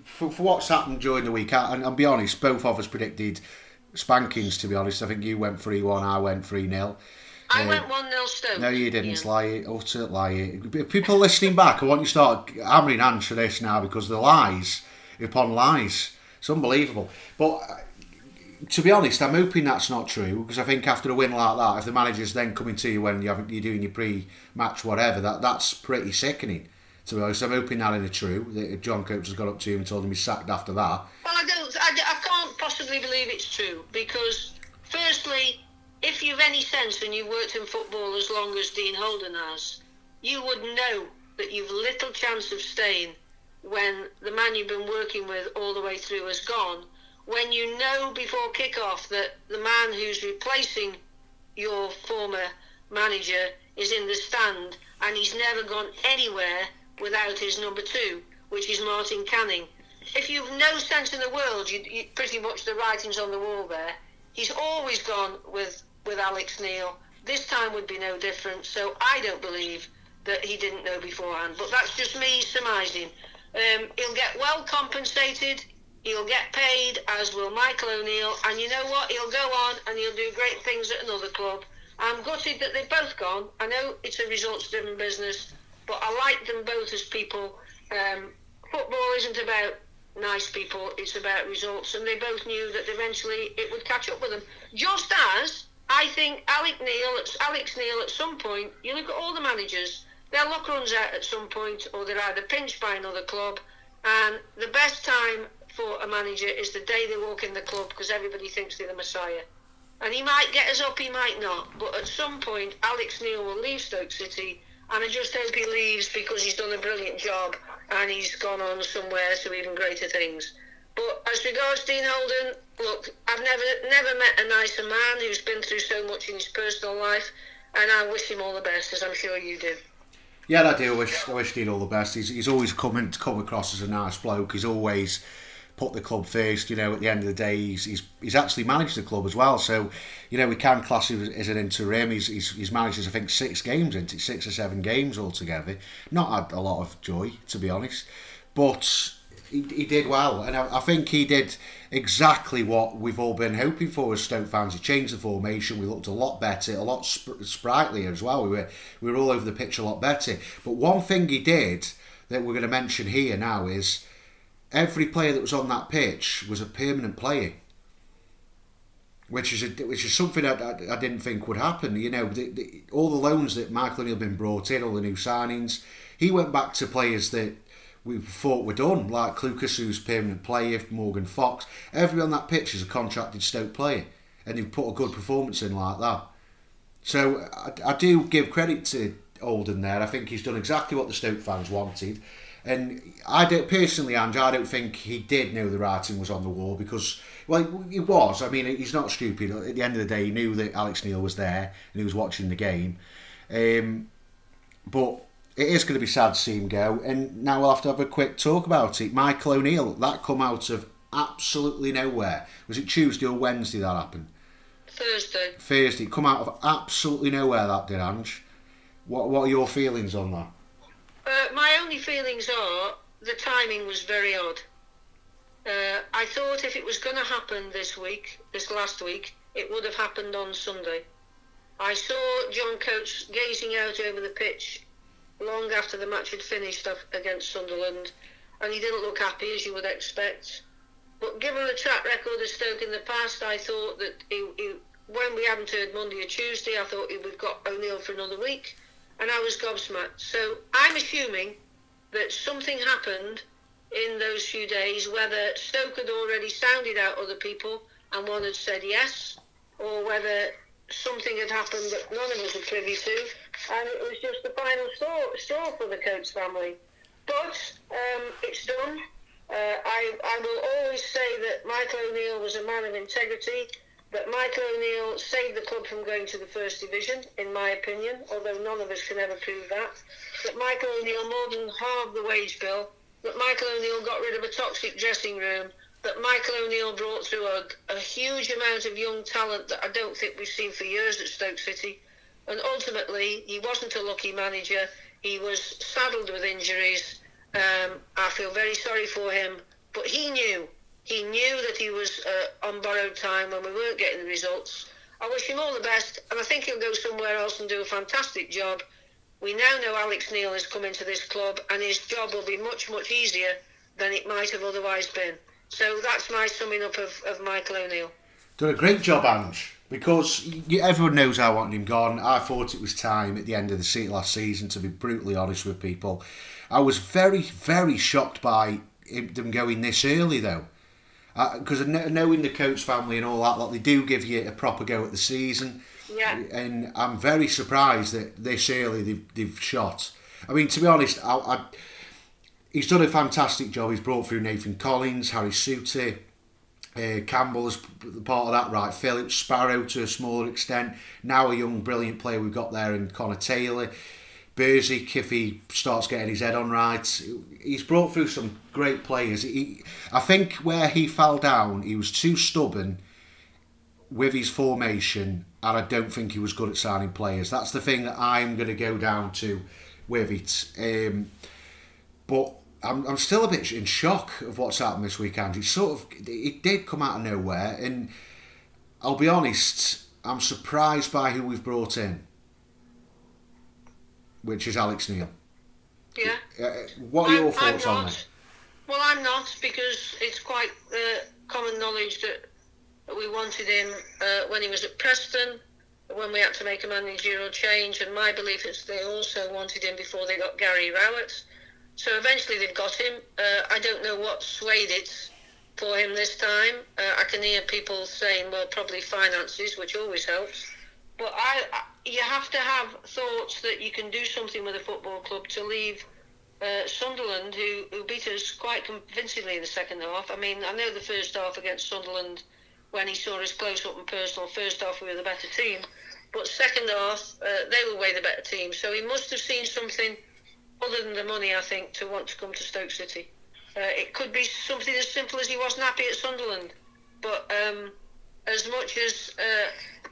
for, for what's happened during the week. And I'll be honest, both of us predicted spankings. To be honest, I think you went three one, I went three 0 I uh, went one 0 Stoke. No, you didn't. Yeah. Lie, utter lie. People listening back, I want you to start hammering hands for this now because the lies upon lies. It's unbelievable. But to be honest, I'm hoping that's not true because I think after a win like that, if the manager's then coming to you when you're doing your pre-match whatever, that that's pretty sickening. To be honest, I'm hoping that isn't true. That John Coates has got up to him and told him he's sacked after that. Well, I don't. I, I can't possibly believe it's true because, firstly, if you've any sense and you've worked in football as long as Dean Holden has, you would know that you've little chance of staying when the man you've been working with all the way through has gone when you know before kick-off that the man who's replacing your former manager is in the stand and he's never gone anywhere without his number two, which is Martin Canning. If you've no sense in the world, you, you pretty much the writing's on the wall there. He's always gone with, with Alex Neil. This time would be no different, so I don't believe that he didn't know beforehand. But that's just me surmising. Um, he'll get well compensated. He'll get paid, as will Michael O'Neill, and you know what? He'll go on and he'll do great things at another club. I'm gutted that they've both gone. I know it's a results-driven business, but I like them both as people. Um, football isn't about nice people; it's about results, and they both knew that eventually it would catch up with them. Just as I think Alex Neil, Alex Neil, at some point, you look at all the managers, their luck runs out at some point, or they're either pinched by another club. And the best time for a manager is the day they walk in the club because everybody thinks they're the messiah. And he might get us up, he might not. But at some point, Alex Neil will leave Stoke City, and I just hope he leaves because he's done a brilliant job and he's gone on somewhere to even greater things. But as regards Dean Holden, look, I've never never met a nicer man who's been through so much in his personal life, and I wish him all the best, as I'm sure you do. Yeah, I do. I wish, I wish Dean all the best. He's, he's always coming to come across as a nice bloke. He's always put the club first. You know, at the end of the day, he's he's, he's actually managed the club as well. So, you know, we can class him as an interim. He's, he's, he's managed, I think, six games, into six or seven games altogether. Not had a lot of joy, to be honest, but he, he did well, and I, I, think he did exactly what we've all been hoping for as Stoke fans. He changed the formation. We looked a lot better, a lot sp- sprightlier as well. We were we were all over the pitch a lot better. But one thing he did that we're going to mention here now is every player that was on that pitch was a permanent player. Which is a, which is something I, I, I didn't think would happen. You know, the, the, all the loans that Michael O'Neill been brought in, all the new signings, he went back to players that we thought were done, like Clucas, who's permanent player, Morgan Fox. Everyone on that pitch is a contracted Stoke player, and he put a good performance in like that. So I, I do give credit to Holden there. I think he's done exactly what the Stoke fans wanted. And I don't personally, Andrew, I don't think he did know the writing was on the wall because, well, he was. I mean, he's not stupid. At the end of the day, he knew that Alex Neil was there and he was watching the game. Um, but it is going to be sad to see him go. And now we'll have to have a quick talk about it. Michael O'Neill, that come out of absolutely nowhere. Was it Tuesday or Wednesday that happened? Thursday. Thursday. Come out of absolutely nowhere that did, Ange. What, what are your feelings on that? Uh, my only feelings are the timing was very odd. Uh, I thought if it was going to happen this week, this last week, it would have happened on Sunday. I saw John Coates gazing out over the pitch long after the match had finished against Sunderland, and he didn't look happy as you would expect. But given the track record of Stoke in the past, I thought that he, he, when we hadn't heard Monday or Tuesday, I thought we've got O'Neill for another week, and I was gobsmacked. So I'm assuming that something happened in those few days, whether Stoke had already sounded out other people and one had said yes, or whether something had happened that none of us were privy to, and it was just the final straw, straw for the Coates family. But um, it's done. Uh, I, I will always say that Michael O'Neill was a man of integrity, that Michael O'Neill saved the club from going to the First Division, in my opinion, although none of us can ever prove that. That Michael O'Neill more than halved the wage bill, that Michael O'Neill got rid of a toxic dressing room, that Michael O'Neill brought through a, a huge amount of young talent that I don't think we've seen for years at Stoke City. And ultimately, he wasn't a lucky manager. He was saddled with injuries. Um, I feel very sorry for him, but he knew. He knew that he was uh, on borrowed time when we weren't getting the results. I wish him all the best, and I think he'll go somewhere else and do a fantastic job. We now know Alex Neil has come into this club, and his job will be much, much easier than it might have otherwise been. So that's my summing up of, of Michael O'Neill. Done a great job, Ange, because everyone knows I wanted him gone. I thought it was time at the end of the seat last season, to be brutally honest with people. I was very, very shocked by them going this early, though. Because knowing the Coates family and all that, like they do give you a proper go at the season. Yeah. And I'm very surprised that this early they've, they've shot. I mean, to be honest, I, I he's done a fantastic job. He's brought through Nathan Collins, Harry Souttar, uh, Campbell is part of that, Wright Phillips, Sparrow to a smaller extent. Now a young, brilliant player we've got there in Connor Taylor. Bursik, if he starts getting his head on right, he's brought through some great players. He, I think where he fell down, he was too stubborn with his formation, and I don't think he was good at signing players. That's the thing that I'm going to go down to with it. Um, but I'm, I'm still a bit in shock of what's happened this weekend. It sort of it did come out of nowhere, and I'll be honest, I'm surprised by who we've brought in, which is Alex Neil. Yeah. Uh, what are I'm, your thoughts on that? Well, I'm not because it's quite uh, common knowledge that we wanted him uh, when he was at Preston, when we had to make a managerial change, and my belief is they also wanted him before they got Gary Rowett. So eventually they've got him. Uh, I don't know what swayed it, for him this time. Uh, I can hear people saying, well, probably finances, which always helps. But I, I, you have to have thoughts that you can do something with a football club to leave uh, Sunderland, who, who beat us quite convincingly in the second half. I mean, I know the first half against Sunderland, when he saw us close up and personal, first half we were the better team. But second half, uh, they were way the better team. So he must have seen something other than the money, I think, to want to come to Stoke City. Uh, it could be something as simple as he wasn't happy at Sunderland. But um, as much as uh,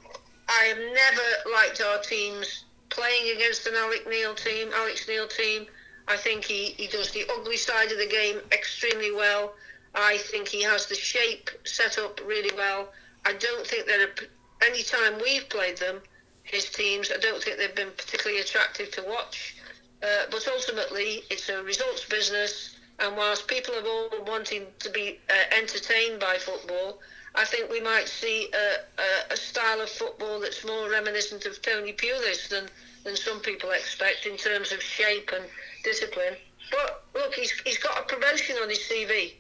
I have never liked our teams playing against an Alex Neil team, Alex Neil team, I think he, he does the ugly side of the game extremely well. I think he has the shape set up really well. I don't think that any time we've played them, his teams, I don't think they've been particularly attractive to watch. Uh, but ultimately, it's a results business. And whilst people are all wanting to be uh, entertained by football, I think we might see a, a, a, style of football that's more reminiscent of Tony Pulis than, than some people expect in terms of shape and discipline. But look, he's, he's got a promotion on his CV,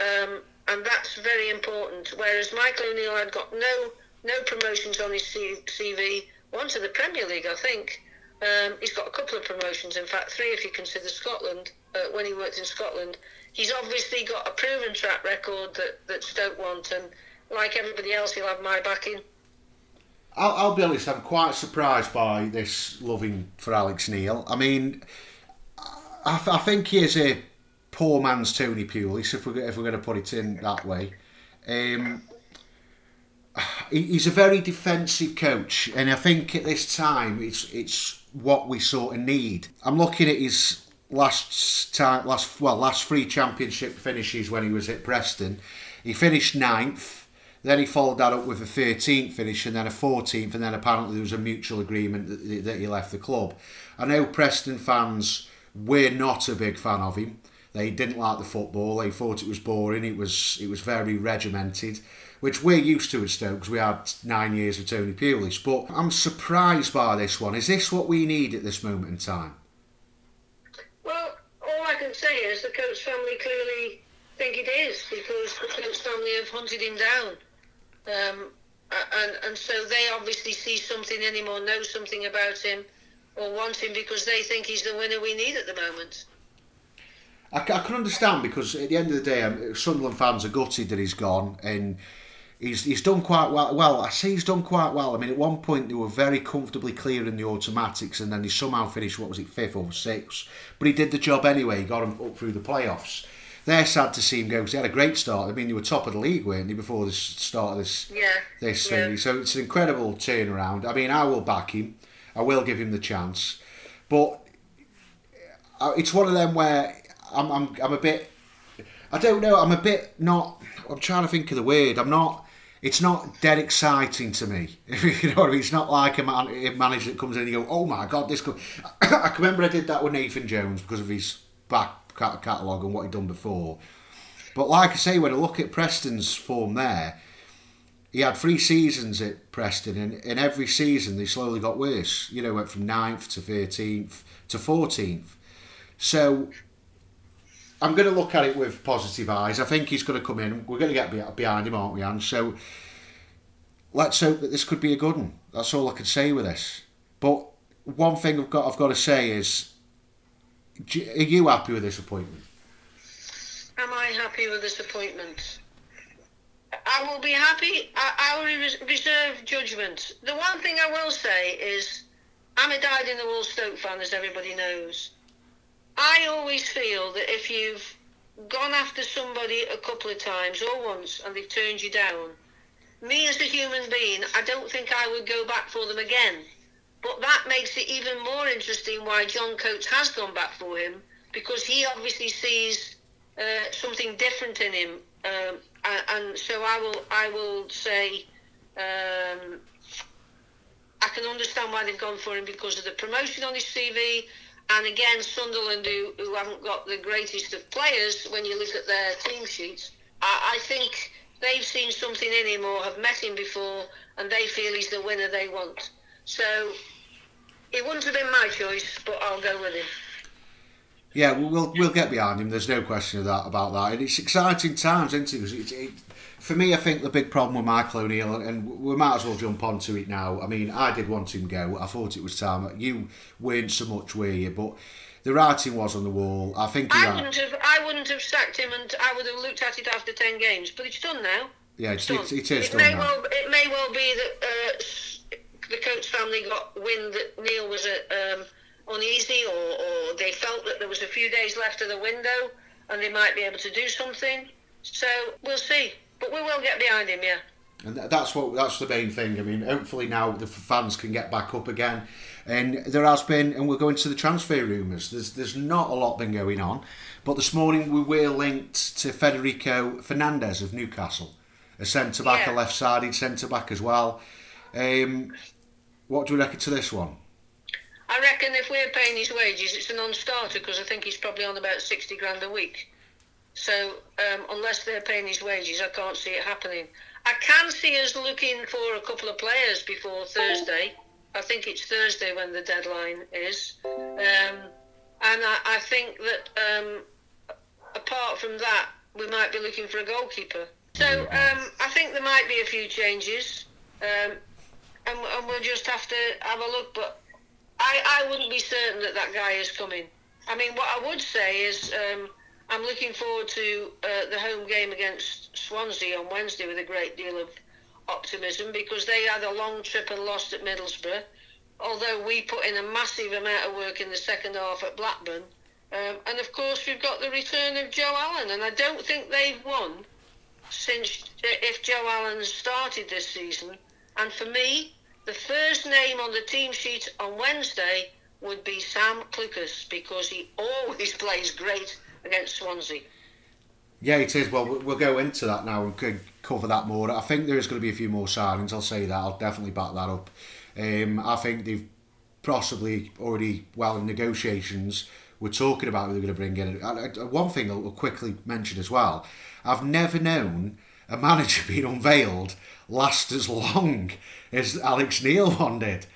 um, and that's very important. Whereas Michael O'Neill had got no no promotions on his CV, one to the Premier League, I think. Um, he's got a couple of promotions, in fact, three if you consider Scotland, uh, when he worked in Scotland. He's obviously got a proven track record that, that Stoke want, and like everybody else, he'll have my backing. I'll, I'll be honest, I'm quite surprised by this loving for Alex Neil. I mean, I, I think he is a poor man's Tony Pulis, if we're, if we're going to put it in that way. Um, he's a very defensive coach, and I think at this time it's it's what we sort of need. I'm looking at his last time, last well, last three championship finishes when he was at Preston. He finished ninth. Then he followed that up with a 13th finish and then a 14th, and then apparently there was a mutual agreement that, that he left the club. I know Preston fans we're not a big fan of him. They didn't like the football. They thought it was boring. It was it was very regimented, which we're used to at Stokes. We had nine years of Tony Pulis, but I'm surprised by this one. Is this what we need at this moment in time? Can say is the Coates family clearly think it is because the Coates family have hunted him down. Um, and, and so they obviously see something in him or know something about him or want him because they think he's the winner we need at the moment. I, I can understand because at the end of the day, um, Sunderland fans are gutted that he's gone and he's he's done quite well. Well, I say he's done quite well. I mean, at one point they were very comfortably clear in the automatics, and then he somehow finished what was it fifth or sixth. But he did the job anyway. He got him up through the playoffs. They're sad to see him go because he had a great start. I mean, they were top of the league, weren't they, before the start of this yeah. this yeah. thing. So it's an incredible turnaround. I mean, I will back him. I will give him the chance, but uh, it's one of them where I'm, I'm, I'm a bit. I don't know. I'm a bit not. I'm trying to think of the word. I'm not. It's not dead exciting to me. *laughs* you know I mean? It's not like a, man, a manager that comes in and you go, "Oh my god, this." *coughs* I can remember I did that with Nathan Jones because of his back catalogue and what he'd done before. But like I say, when I look at Preston's form there, he had three seasons at Preston, and in every season they slowly got worse. You know, went from 9th to 13th to 14th. So I'm going to look at it with positive eyes. I think he's going to come in. We're going to get behind him, aren't we, Anne? So let's hope that this could be a good one. That's all I can say with this. But one thing I've got, I've got to say is, are you happy with this appointment? Am I happy with this appointment? I will be happy. I, I will reserve judgment. The one thing I will say is, I'm a dyed in the wool Stoke fan, as everybody knows. I always feel that if you've gone after somebody a couple of times or once and they've turned you down, me as a human being, I don't think I would go back for them again. But that makes it even more interesting why John Coates has gone back for him because he obviously sees uh, something different in him. Um, and so I will I will say um, I can understand why they've gone for him because of the promotion on his CV. And again, Sunderland, who, who haven't got the greatest of players when you look at their team sheets, I, I think they've seen something in him or have met him before and they feel he's the winner they want. So it wouldn't have been my choice, but I'll go with him. Yeah, we'll we'll get behind him. There's no question of that about that. And it's exciting times, isn't it? It's, it, for me, I think the big problem with Michael O'Neill, and we might as well jump onto it now. I mean, I did want him go. I thought it was time. You weren't so much, were you? But the writing was on the wall. I think I wouldn't have. I wouldn't have sacked him, and I would have looked at it after ten games. But it's done now. Yeah, it's, it's, it is it done may now. well. It may well be that uh, the Coates family got wind that Neil was uh, um, uneasy, or, or they felt that there was a few days left of the window, and they might be able to do something. So we'll see. But we will get behind him, yeah. And that's what that's the main thing. I mean, hopefully now the fans can get back up again. And there has been, and we're going to the transfer rumours. There's there's not a lot been going on, but this morning we were linked to Federico Fernandez of Newcastle, a centre back, Yeah. a left-sided centre back as well. Um, what do we reckon to this one? I reckon if we're paying his wages, it's a non-starter because I think he's probably on about sixty grand a week. So um, unless they're paying his wages, I can't see it happening. I can see us looking for a couple of players before Thursday. I think it's Thursday when the deadline is, um, and I, I think that um, apart from that, we might be looking for a goalkeeper. So um, I think there might be a few changes, um, and, and we'll just have to have a look. But I, I wouldn't be certain that that guy is coming. I mean, what I would say is um, I'm looking forward to uh, the home game against Swansea on Wednesday with a great deal of optimism because they had a long trip and lost at Middlesbrough. Although we put in a massive amount of work in the second half at Blackburn. Um, and of course, we've got the return of Joe Allen, and I don't think they've won since uh, if Joe Allen started this season. And for me, the first name on the team sheet on Wednesday would be Sam Clucas because he *laughs* always plays great against Swansea. Yeah, it is. Well, we- we'll go into that now and could cover that more. I think there is going to be a few more signings. I'll say that. I'll definitely back that up. Um, I think they've possibly already, well, in negotiations, we're talking about who they're going to bring in. One thing I'll quickly mention as well I've never known a manager *laughs* being unveiled last as long as Alex Neil one did.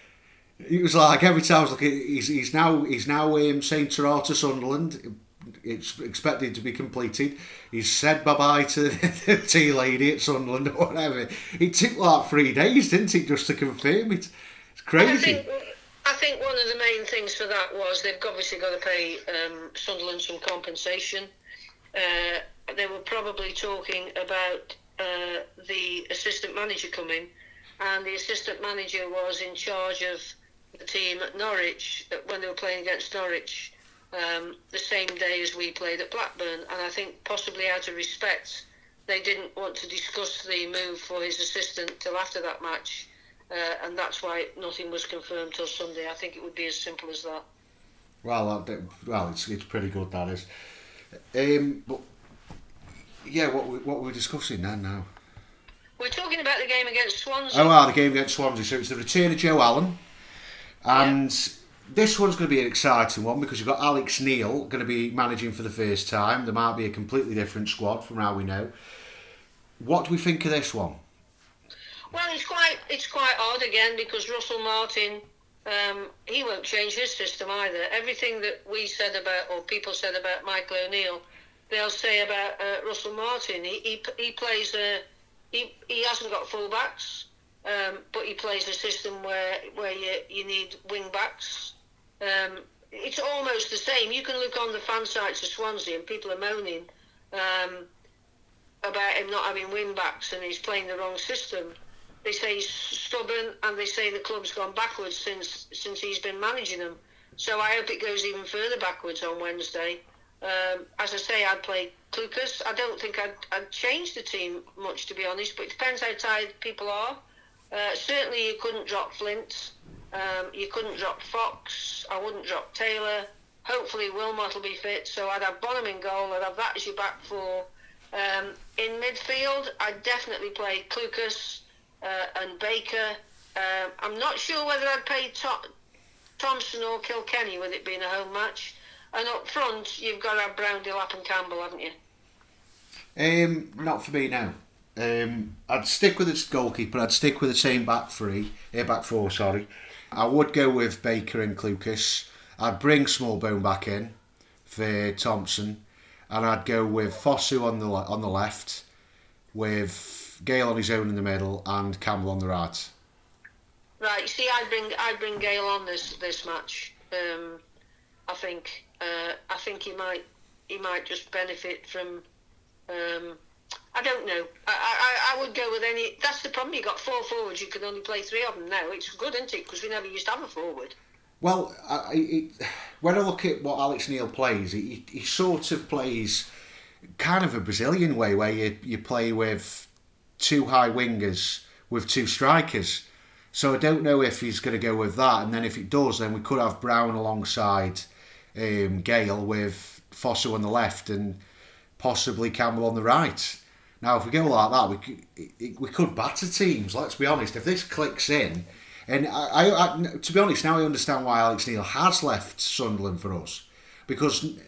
It was like every time I was looking, he's, he's now he's now um, saying ta to Sunderland. It's expected to be completed. He's said bye bye to the *laughs* tea lady at Sunderland or whatever. It took like three days, didn't it, just to confirm it? It's crazy. I think one of the main things for that was they've obviously got to pay um, Sunderland some compensation. Uh, they were probably talking about uh, the assistant manager coming, and the assistant manager was in charge of the team at Norwich uh, when they were playing against Norwich um, the same day as we played at Blackburn, and I think possibly out of respect. They didn't want to discuss the move for his assistant till after that match uh, and that's why nothing was confirmed till Sunday. I think it would be as simple as that. Well, that, well, it's it's pretty good that is. Um, but yeah, what we, what we're discussing then now. We're talking about the game against Swansea. Oh, well, the game against Swansea. So it's the return of Joe Allen, and this one's going to be an exciting one because you've got Alex Neil going to be managing for the first time. There might be a completely different squad from how we know. What do we think of this one? Well, it's quite it's quite odd again because Russell Martin um, he won't change his system either. Everything that we said about or people said about Michael O'Neill, they'll say about uh, Russell Martin. He he, he plays a he, he hasn't got fullbacks, um, but he plays a system where where you you need wing backs. Um, it's almost the same. You can look on the fan sites of Swansea and people are moaning um, about him not having wing backs and he's playing the wrong system. They say he's stubborn and they say the club's gone backwards since since he's been managing them. So I hope it goes even further backwards on Wednesday. Um, as I say, I'd play Clucas. I don't think I'd, I'd change the team much, to be honest, but it depends how tired people are. Uh, certainly, you couldn't drop Flint. Um, you couldn't drop Fox. I wouldn't drop Taylor. Hopefully, Wilmot will be fit. So I'd have Bonham in goal. I'd have that as your back four. Um, in midfield, I'd definitely play Clucas uh, and Baker. Um, I'm not sure whether I'd play to- Thompson or Kilkenny with it being a home match. And up front, you've got to have Brown, Delap and Campbell, haven't you? Um, not for me now. Um, I'd stick with its goalkeeper. I'd stick with the same back three, uh, back four. Sorry, I would go with Baker and Clucas. I'd bring Smallbone back in for Thompson, and I'd go with Fosu on the on the left, with Gayle on his own in the middle, and Campbell on the right. Right. See, I bring I bring Gayle on this this match. Um, I think uh, I think he might he might just benefit from. Um, I don't know. I, I, I would go with any. That's the problem. You got four forwards. You can only play three of them now. It's good, isn't it? Because we never used to have a forward. Well, I, it, when I look at what Alex Neil plays, he, he sort of plays kind of a Brazilian way, where you, you play with two high wingers with two strikers. So I don't know if he's going to go with that, and then if it does, then we could have Brown alongside um, Gayle with Fosu on the left and possibly Campbell on the right. Now, if we go like that, we could, we could batter teams. Let's be honest. If this clicks in, and I, I, I, to be honest, now I understand why Alex Neil has left Sunderland for us. Because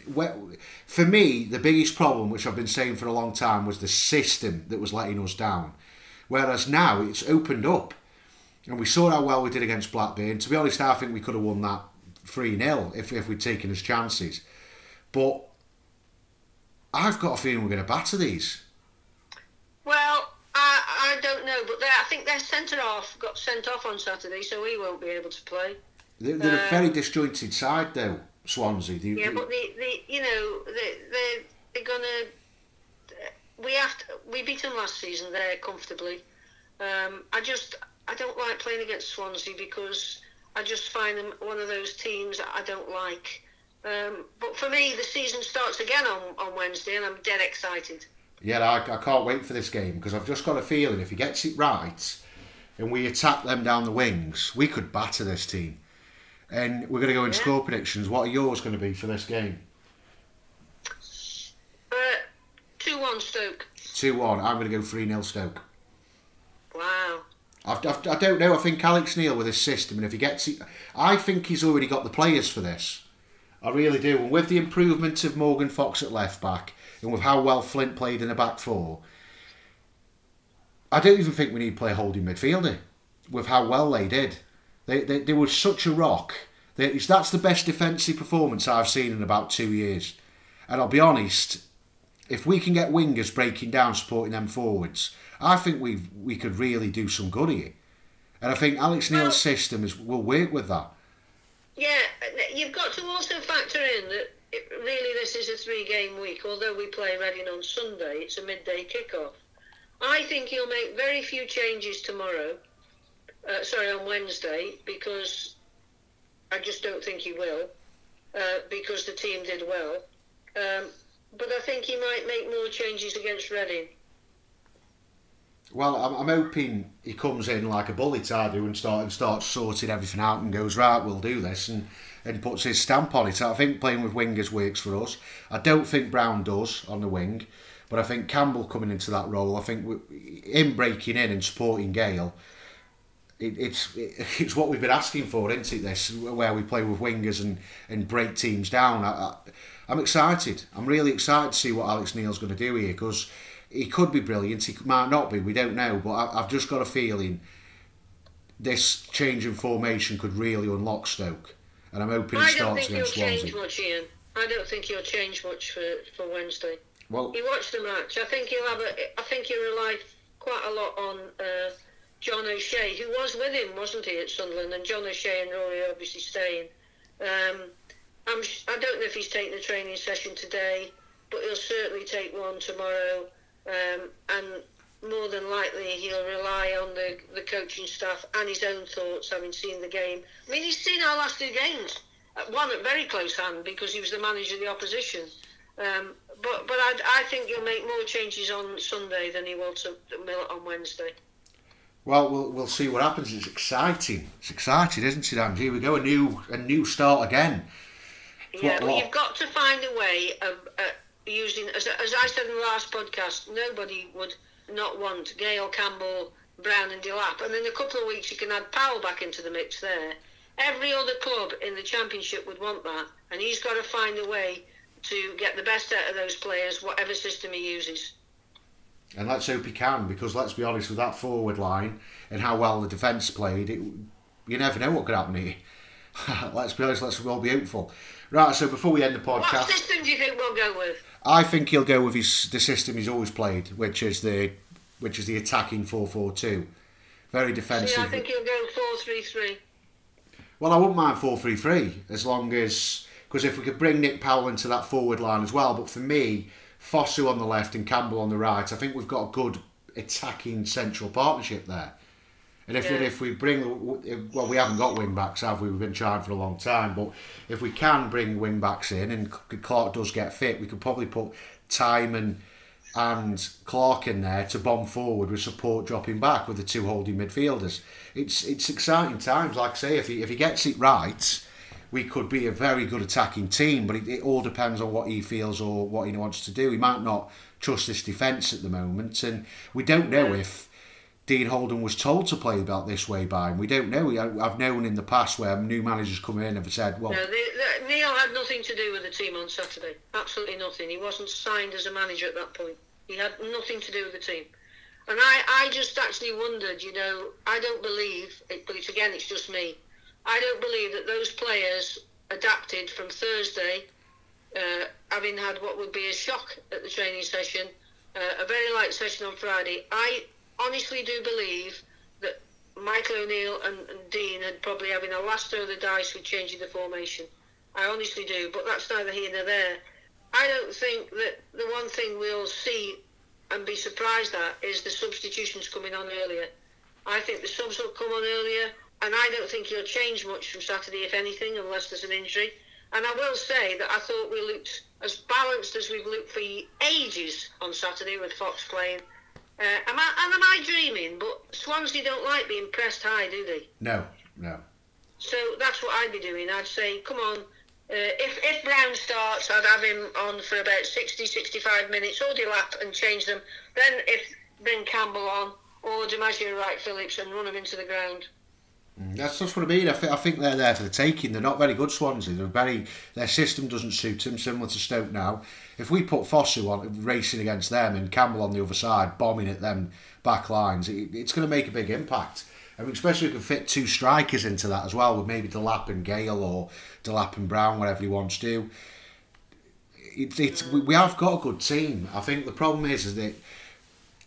for me, the biggest problem, which I've been saying for a long time, was the system that was letting us down. Whereas now it's opened up. And we saw how well we did against Blackburn. To be honest, I think we could have won that 3 0 if, if we'd taken his chances. But I've got a feeling we're going to batter these. Well, I, I don't know, but I think their centre half got sent off on Saturday, so he won't be able to play. They're, they're uh, a very disjointed side, though, Swansea. They, yeah, but the, the you know they they they're gonna. We have to, we beat them last season there comfortably. Um, I just I don't like playing against Swansea because I just find them one of those teams I don't like. Um, but for me, the season starts again on, on Wednesday, and I'm dead excited. Yeah, I, I can't wait for this game because I've just got a feeling if he gets it right and we attack them down the wings, we could batter this team. And we're going to go in yeah. score predictions. What are yours going to be for this game? Uh, 2 1 Stoke. 2 1. I'm going to go 3 0 Stoke. Wow. I've, I've, I do not know. I think Alex Neil with his system, and if he gets it, I think he's already got the players for this. I really do. And with the improvement of Morgan Fox at left back, and with how well Flint played in the back four, I don't even think we need to play holding midfielder. With how well they did, they they, they were such a rock. They, that's the best defensive performance I've seen in about two years. And I'll be honest, if we can get wingers breaking down, supporting them forwards, I think we we could really do some good here. And I think Alex Neil's well, system is will work with that. Yeah, you've got to also factor in that it, really this is a three-game week. Although we play Reading on Sunday, it's a midday kick-off. I think he'll make very few changes tomorrow. Uh, sorry, on Wednesday because I just don't think he will uh, because the team did well. Um, but I think he might make more changes against Reading. Well, I'm, I'm hoping he comes in like a bullet I do and start and starts sorting everything out and goes right. We'll do this and and puts his stamp on it. I think playing with wingers works for us. I don't think Brown does on the wing, but I think Campbell coming into that role. I think him breaking in and supporting Gayle. It, it's *laughs* it's what we've been asking for, isn't it? This where we play with wingers and, and break teams down. I, I, I'm excited. I'm really excited to see what Alex Neil's going to do here because he could be brilliant. He might not be. We don't know. But I, I've just got a feeling this change in formation could really unlock Stoke, and I'm hoping it starts against Swansea. I don't think he'll change much, Ian. I don't think he'll change much for, for Wednesday. Well, he watched the match. I think he'll have a. I think he'll rely quite a lot on uh, John O'Shea, who was with him, wasn't he, at Sunderland? And John O'Shea and Rory obviously staying. Um, I'm, I don't know if he's taking a training session today, but he'll certainly take one tomorrow um, and more than likely he'll rely on the, the coaching staff and his own thoughts, having seen the game. I mean, he's seen our last two games, one at very close hand because he was the manager of the opposition. Um, but but I, I think he'll make more changes on Sunday than he will to on Wednesday. Well, we'll we'll see what happens. It's exciting. It's exciting, isn't it, Andy? Here we go, a new a new start again. Yeah, what, but you've got to find a way of. Uh, using, as, as I said in the last podcast, nobody would not want Gayle, Campbell, Brown, and Delap. And in a couple of weeks, you can add Powell back into the mix there. Every other club in the Championship would want that, and he's got to find a way to get the best out of those players, whatever system he uses. And let's hope he can, because let's be honest, with that forward line and how well the defence played, it, you never know what could happen here. *laughs* let's be honest, let's all be hopeful. Right, so before we end the podcast. What system do you think we'll go with? I think he'll go with his the system he's always played, which is the which is the attacking four four two. Very defensive. See, I think he'll go four three three. Well, I wouldn't mind 4 3 3 as long as. Because if we could bring Nick Powell into that forward line as well, but for me, Fosu on the left and Campbell on the right, I think we've got a good attacking central partnership there. And if, Yeah. if we bring, well, we haven't got wing backs, have we? We've been trying for a long time, but if we can bring wing backs in and Clarke does get fit, we could probably put Tymon and and Clarke in there to bomb forward with support dropping back with the two holding midfielders. It's it's exciting times. Like I say, if he if he gets it right, we could be a very good attacking team. But it, it all depends on what he feels or what he wants to do. He might not trust this defence at the moment, and we don't know if. Dean Holden was told to play about this way by him. We don't know. I've known in the past where new managers come in and have said, "Well, No, the, the, Neil had nothing to do with the team on Saturday. Absolutely nothing. He wasn't signed as a manager at that point. He had nothing to do with the team. And I, I just actually wondered, you know, I don't believe, it, but it's again, it's just me. I don't believe that those players adapted from Thursday, uh, having had what would be a shock at the training session, uh, a very light session on Friday. I honestly do believe that Michael O'Neill and, and Dean had probably having a last throw of the dice with changing the formation. I honestly do, but that's neither here nor there. I don't think that the one thing we'll see and be surprised at is the substitutions coming on earlier. I think the subs will come on earlier, and I don't think he'll change much from Saturday, if anything, unless there's an injury. And I will say that I thought we looked as balanced as we've looked for ages on Saturday with Fox playing. Uh, am I, and am I dreaming? But Swansea don't like being pressed high, do they? no, no." So that's what I'd be doing. I'd say, come on. Uh, if, if Brown starts, I'd have him on for about 60, 65 minutes, or Delap and change them. Then if bring Campbell on, or D'Margio Wright Phillips and run them into the ground. That's just what I mean. I, th- I think they're there for the taking. They're not very good Swansea. They're very their system doesn't suit them. Similar to Stoke now. If we put Fosu on racing against them and Campbell on the other side bombing at them back lines, it, it's going to make a big impact. I mean, especially if we can fit two strikers into that as well, with maybe Delap and Gayle or Delap and Brown, whatever he wants to do. It, we, we have got a good team. I think the problem is, is that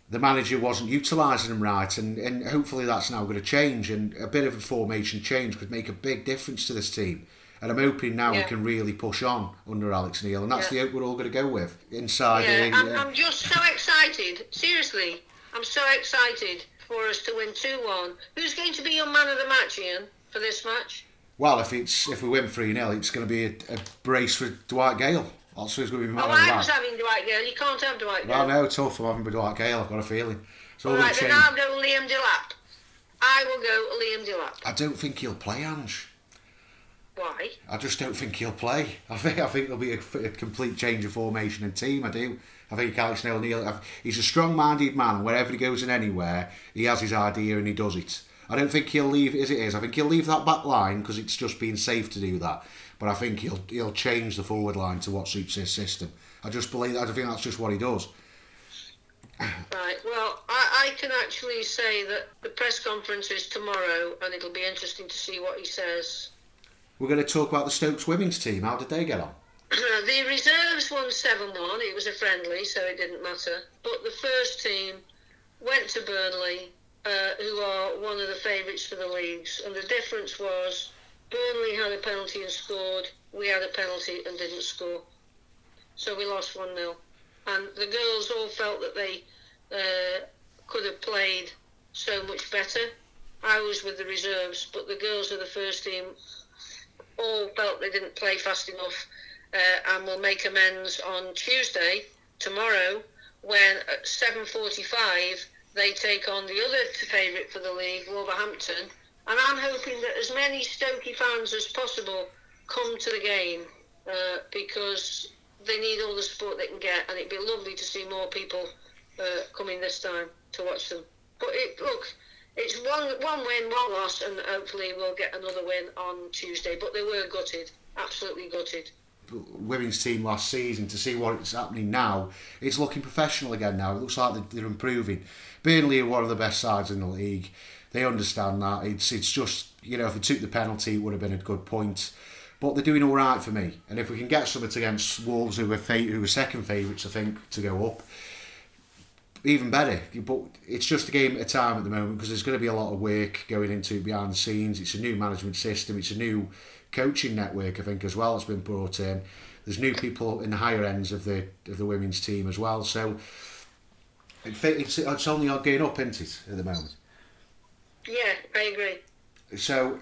the manager wasn't utilising them right, and, and hopefully that's now going to change. And a bit of a formation change could make a big difference to this team. And I'm hoping now we can really push on under Alex Neil, and that's Yeah. the hope we're all going to go with inside. Yeah, uh, I'm, I'm just so excited. Seriously, I'm so excited for us to win 2 1. Who's going to be your man of the match, Ian, for this match? well, if it's if we win three 0 it's going to be a, a brace for Dwight Gayle. That's who's going to be man Oh, of the I was having Dwight Gayle. You can't have Dwight Gayle. Well, no, tough. I'm having Dwight Gayle. I've got a feeling. It's all All going right, then change. I'll go Liam Delap. I will go Liam Delap. I don't think he'll play Ange. Why? I just don't think he'll play. I think I think there'll be a, a complete change of formation and team. I do. I think Alex Neil. He's a strong-minded man, and wherever he goes and anywhere, he has his idea and he does it. I don't think he'll leave it as it is. I think he'll leave that back line because it's just been safe to do that. But I think he'll he'll change the forward line to what suits his system. I just believe. I think that's just what he does. Right. Well, I, I can actually say that the press conference is tomorrow, and it'll be interesting to see what he says. We're going to talk about the Stokes women's team. How did they get on? *clears throat* the reserves won 7 1. It was a friendly, so it didn't matter. But the first team went to Burnley, uh, who are one of the favourites for the leagues. And the difference was Burnley had a penalty and scored, we had a penalty and didn't score. So we lost 1 0. And the girls all felt that they uh, could have played so much better. I was with the reserves, but the girls of the first team all felt they didn't play fast enough uh, and will make amends on Tuesday, tomorrow, when at 7.45 they take on the other favourite for the league, Wolverhampton. And I'm hoping that as many Stokey fans as possible come to the game uh, because they need all the support they can get and it'd be lovely to see more people uh, coming this time to watch them. But it, look, it's one one win, one loss, and hopefully we'll get another win on Tuesday. But they were gutted, absolutely gutted. women's team last season to see what's happening now. It's looking professional again now. It looks like they're- improving. Burnley are one of the best sides in the league. They understand that. It's it's just you know if they took the penalty, it would have been a good point. but they're doing all right for me. And if we can get something against Wolves, who are fa- who are second favourites, I think to go up, even better. But it's just a game at a time at the moment because there's going to be a lot of work going into behind the scenes. It's a new management system. It's a new coaching network, I think, as well. It's been brought in. There's new people in the higher ends of the of the women's team as well. So it's it's only going up, isn't it, at the moment? Yeah, I agree. So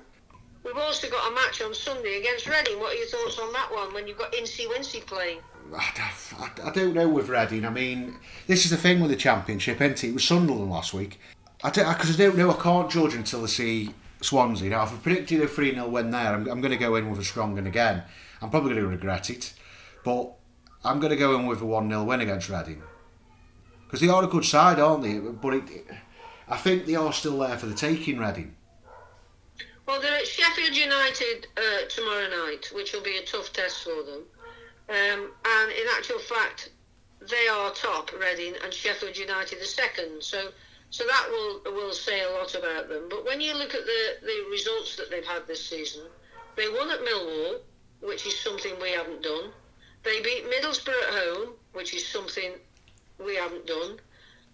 We've also got a match on Sunday against Reading. What are your thoughts on that one when you've got Incy Wincy playing? I, I, I don't know with Reading. I mean, this is the thing with the Championship, isn't it? It was Sunderland last week. I don't, because I don't know. I can't judge until I see Swansea. Now, if I predicted a 3 0 win there, I'm, I'm going to go in with a strong one again. I'm probably going to regret it, but I'm going to go in with a 1 0 win against Reading. Because they are a good side, aren't they? But it, I think they are still there for the taking, Reading. Well, they're at Sheffield United uh, tomorrow night, which will be a tough test for them. Um, and in actual fact, they are top, Reading, and Sheffield United the second. So, so that will will say a lot about them. But when you look at the, the results that they've had this season, they won at Millwall, which is something we haven't done. They beat Middlesbrough at home, which is something we haven't done.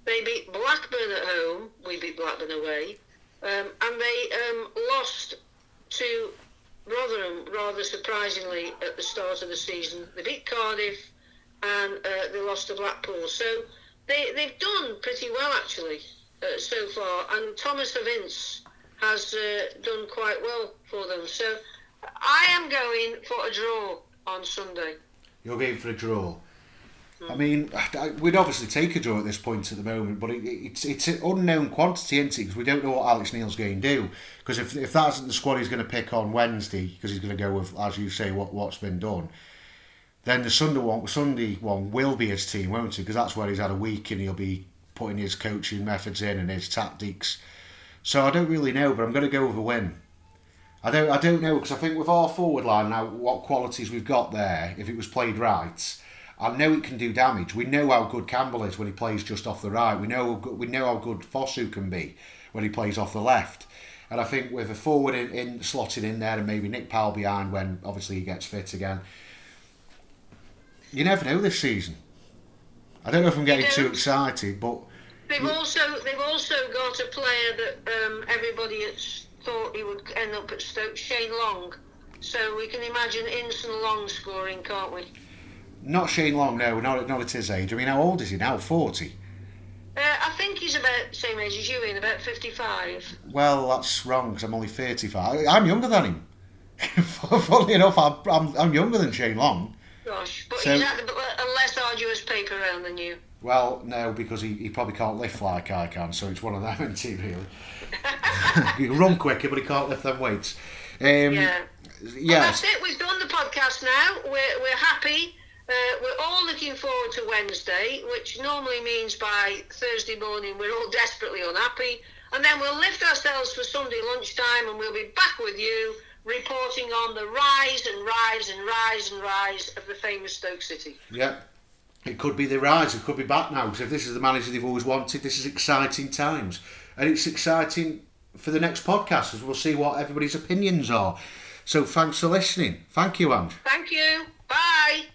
They beat Blackburn at home. We beat Blackburn away. Um, and they um, lost to Rotherham rather surprisingly at the start of the season. They beat Cardiff and uh, they lost to Blackpool. So they, they've done pretty well actually uh, so far. And Tom Ince has uh, done quite well for them. So I am going for a draw on Sunday. You're going for a draw. I mean, we'd obviously take a draw at this point at the moment, but it, it's it's an unknown quantity, isn't it? Because we don't know what Alex Neil's going to do. Because if, if that isn't the squad he's going to pick on Wednesday, because he's going to go with, as you say, what what's been done, then the Sunday one, Sunday one will be his team, won't it? Because that's where he's had a week and he'll be putting his coaching methods in and his tactics. So I don't really know, but I'm going to go with a win. I don't I don't know because I think with our forward line now, what qualities we've got there, if it was played right I know it can do damage. We know how good Campbell is when he plays just off the right. We know we know how good Fosu can be when he plays off the left. And I think with a forward in, in slotting in there and maybe Nick Powell behind when obviously he gets fit again, you never know this season. I don't know if I'm getting too excited, but they've also they've also got a player that um, everybody thought he would end up at Stoke, Shane Long. So we can imagine Inson Long scoring, can't we? Not Shane Long, no, not, not at his age. I mean, how old is he now? 40? Uh, I think he's about the same age as you, in about 55. Well, that's wrong, because I'm only 35. I'm younger than him. *laughs* Funnily enough, I'm, I'm, I'm, younger than Shane Long. Gosh, but so, he's had a less arduous paper round than you. Well, no, because he, he probably can't lift like I can, so it's one of them, *laughs* isn't he, really? *laughs* he can run quicker, but he can't lift them weights. Um, yeah. Yeah. Well, that's it. We've done the podcast now. We're, we're happy. Uh, we're all looking forward to Wednesday, which normally means by Thursday morning we're all desperately unhappy. And then we'll lift ourselves for Sunday lunchtime and we'll be back with you reporting on the rise and rise and rise and rise of the famous Stoke City. Yeah. It could be the rise, it could be back now because if this is the manager they've always wanted, this is exciting times. And it's exciting for the next podcast as we'll see what everybody's opinions are. So thanks for listening. Thank you, Ange. Thank you. Bye.